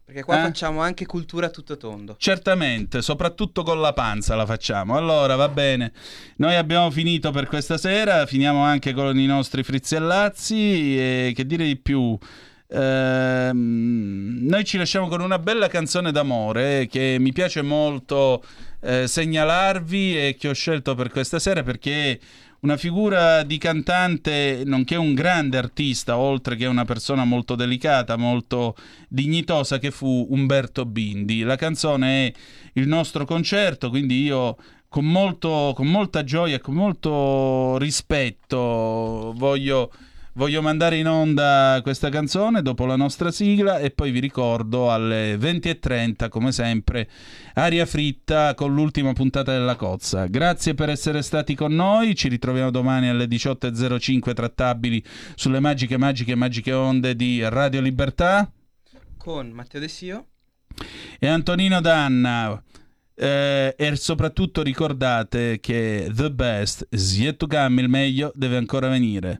Perché qua Eh? facciamo anche cultura a tutto tondo. Certamente, soprattutto con la panza la facciamo. Allora, va bene. Noi abbiamo finito per questa sera, finiamo anche con i nostri frizzellazzi e che dire di più? Ehm, noi ci lasciamo con una bella canzone d'amore eh, che mi piace molto eh, segnalarvi e che ho scelto per questa sera perché una figura di cantante, nonché un grande artista, oltre che una persona molto delicata, molto dignitosa, che fu Umberto Bindi. La canzone è il nostro concerto, quindi io con, molto, con molta gioia e con molto rispetto voglio Voglio mandare in onda questa canzone dopo la nostra sigla e poi vi ricordo alle 20.30 come sempre aria fritta con l'ultima puntata della Cozza. Grazie per essere stati con noi, ci ritroviamo domani alle 18.05 trattabili sulle magiche, magiche, magiche onde di Radio Libertà Con Matteo De Sio. e Antonino Danna. Eh, e soprattutto ricordate che the best come, il meglio deve ancora venire.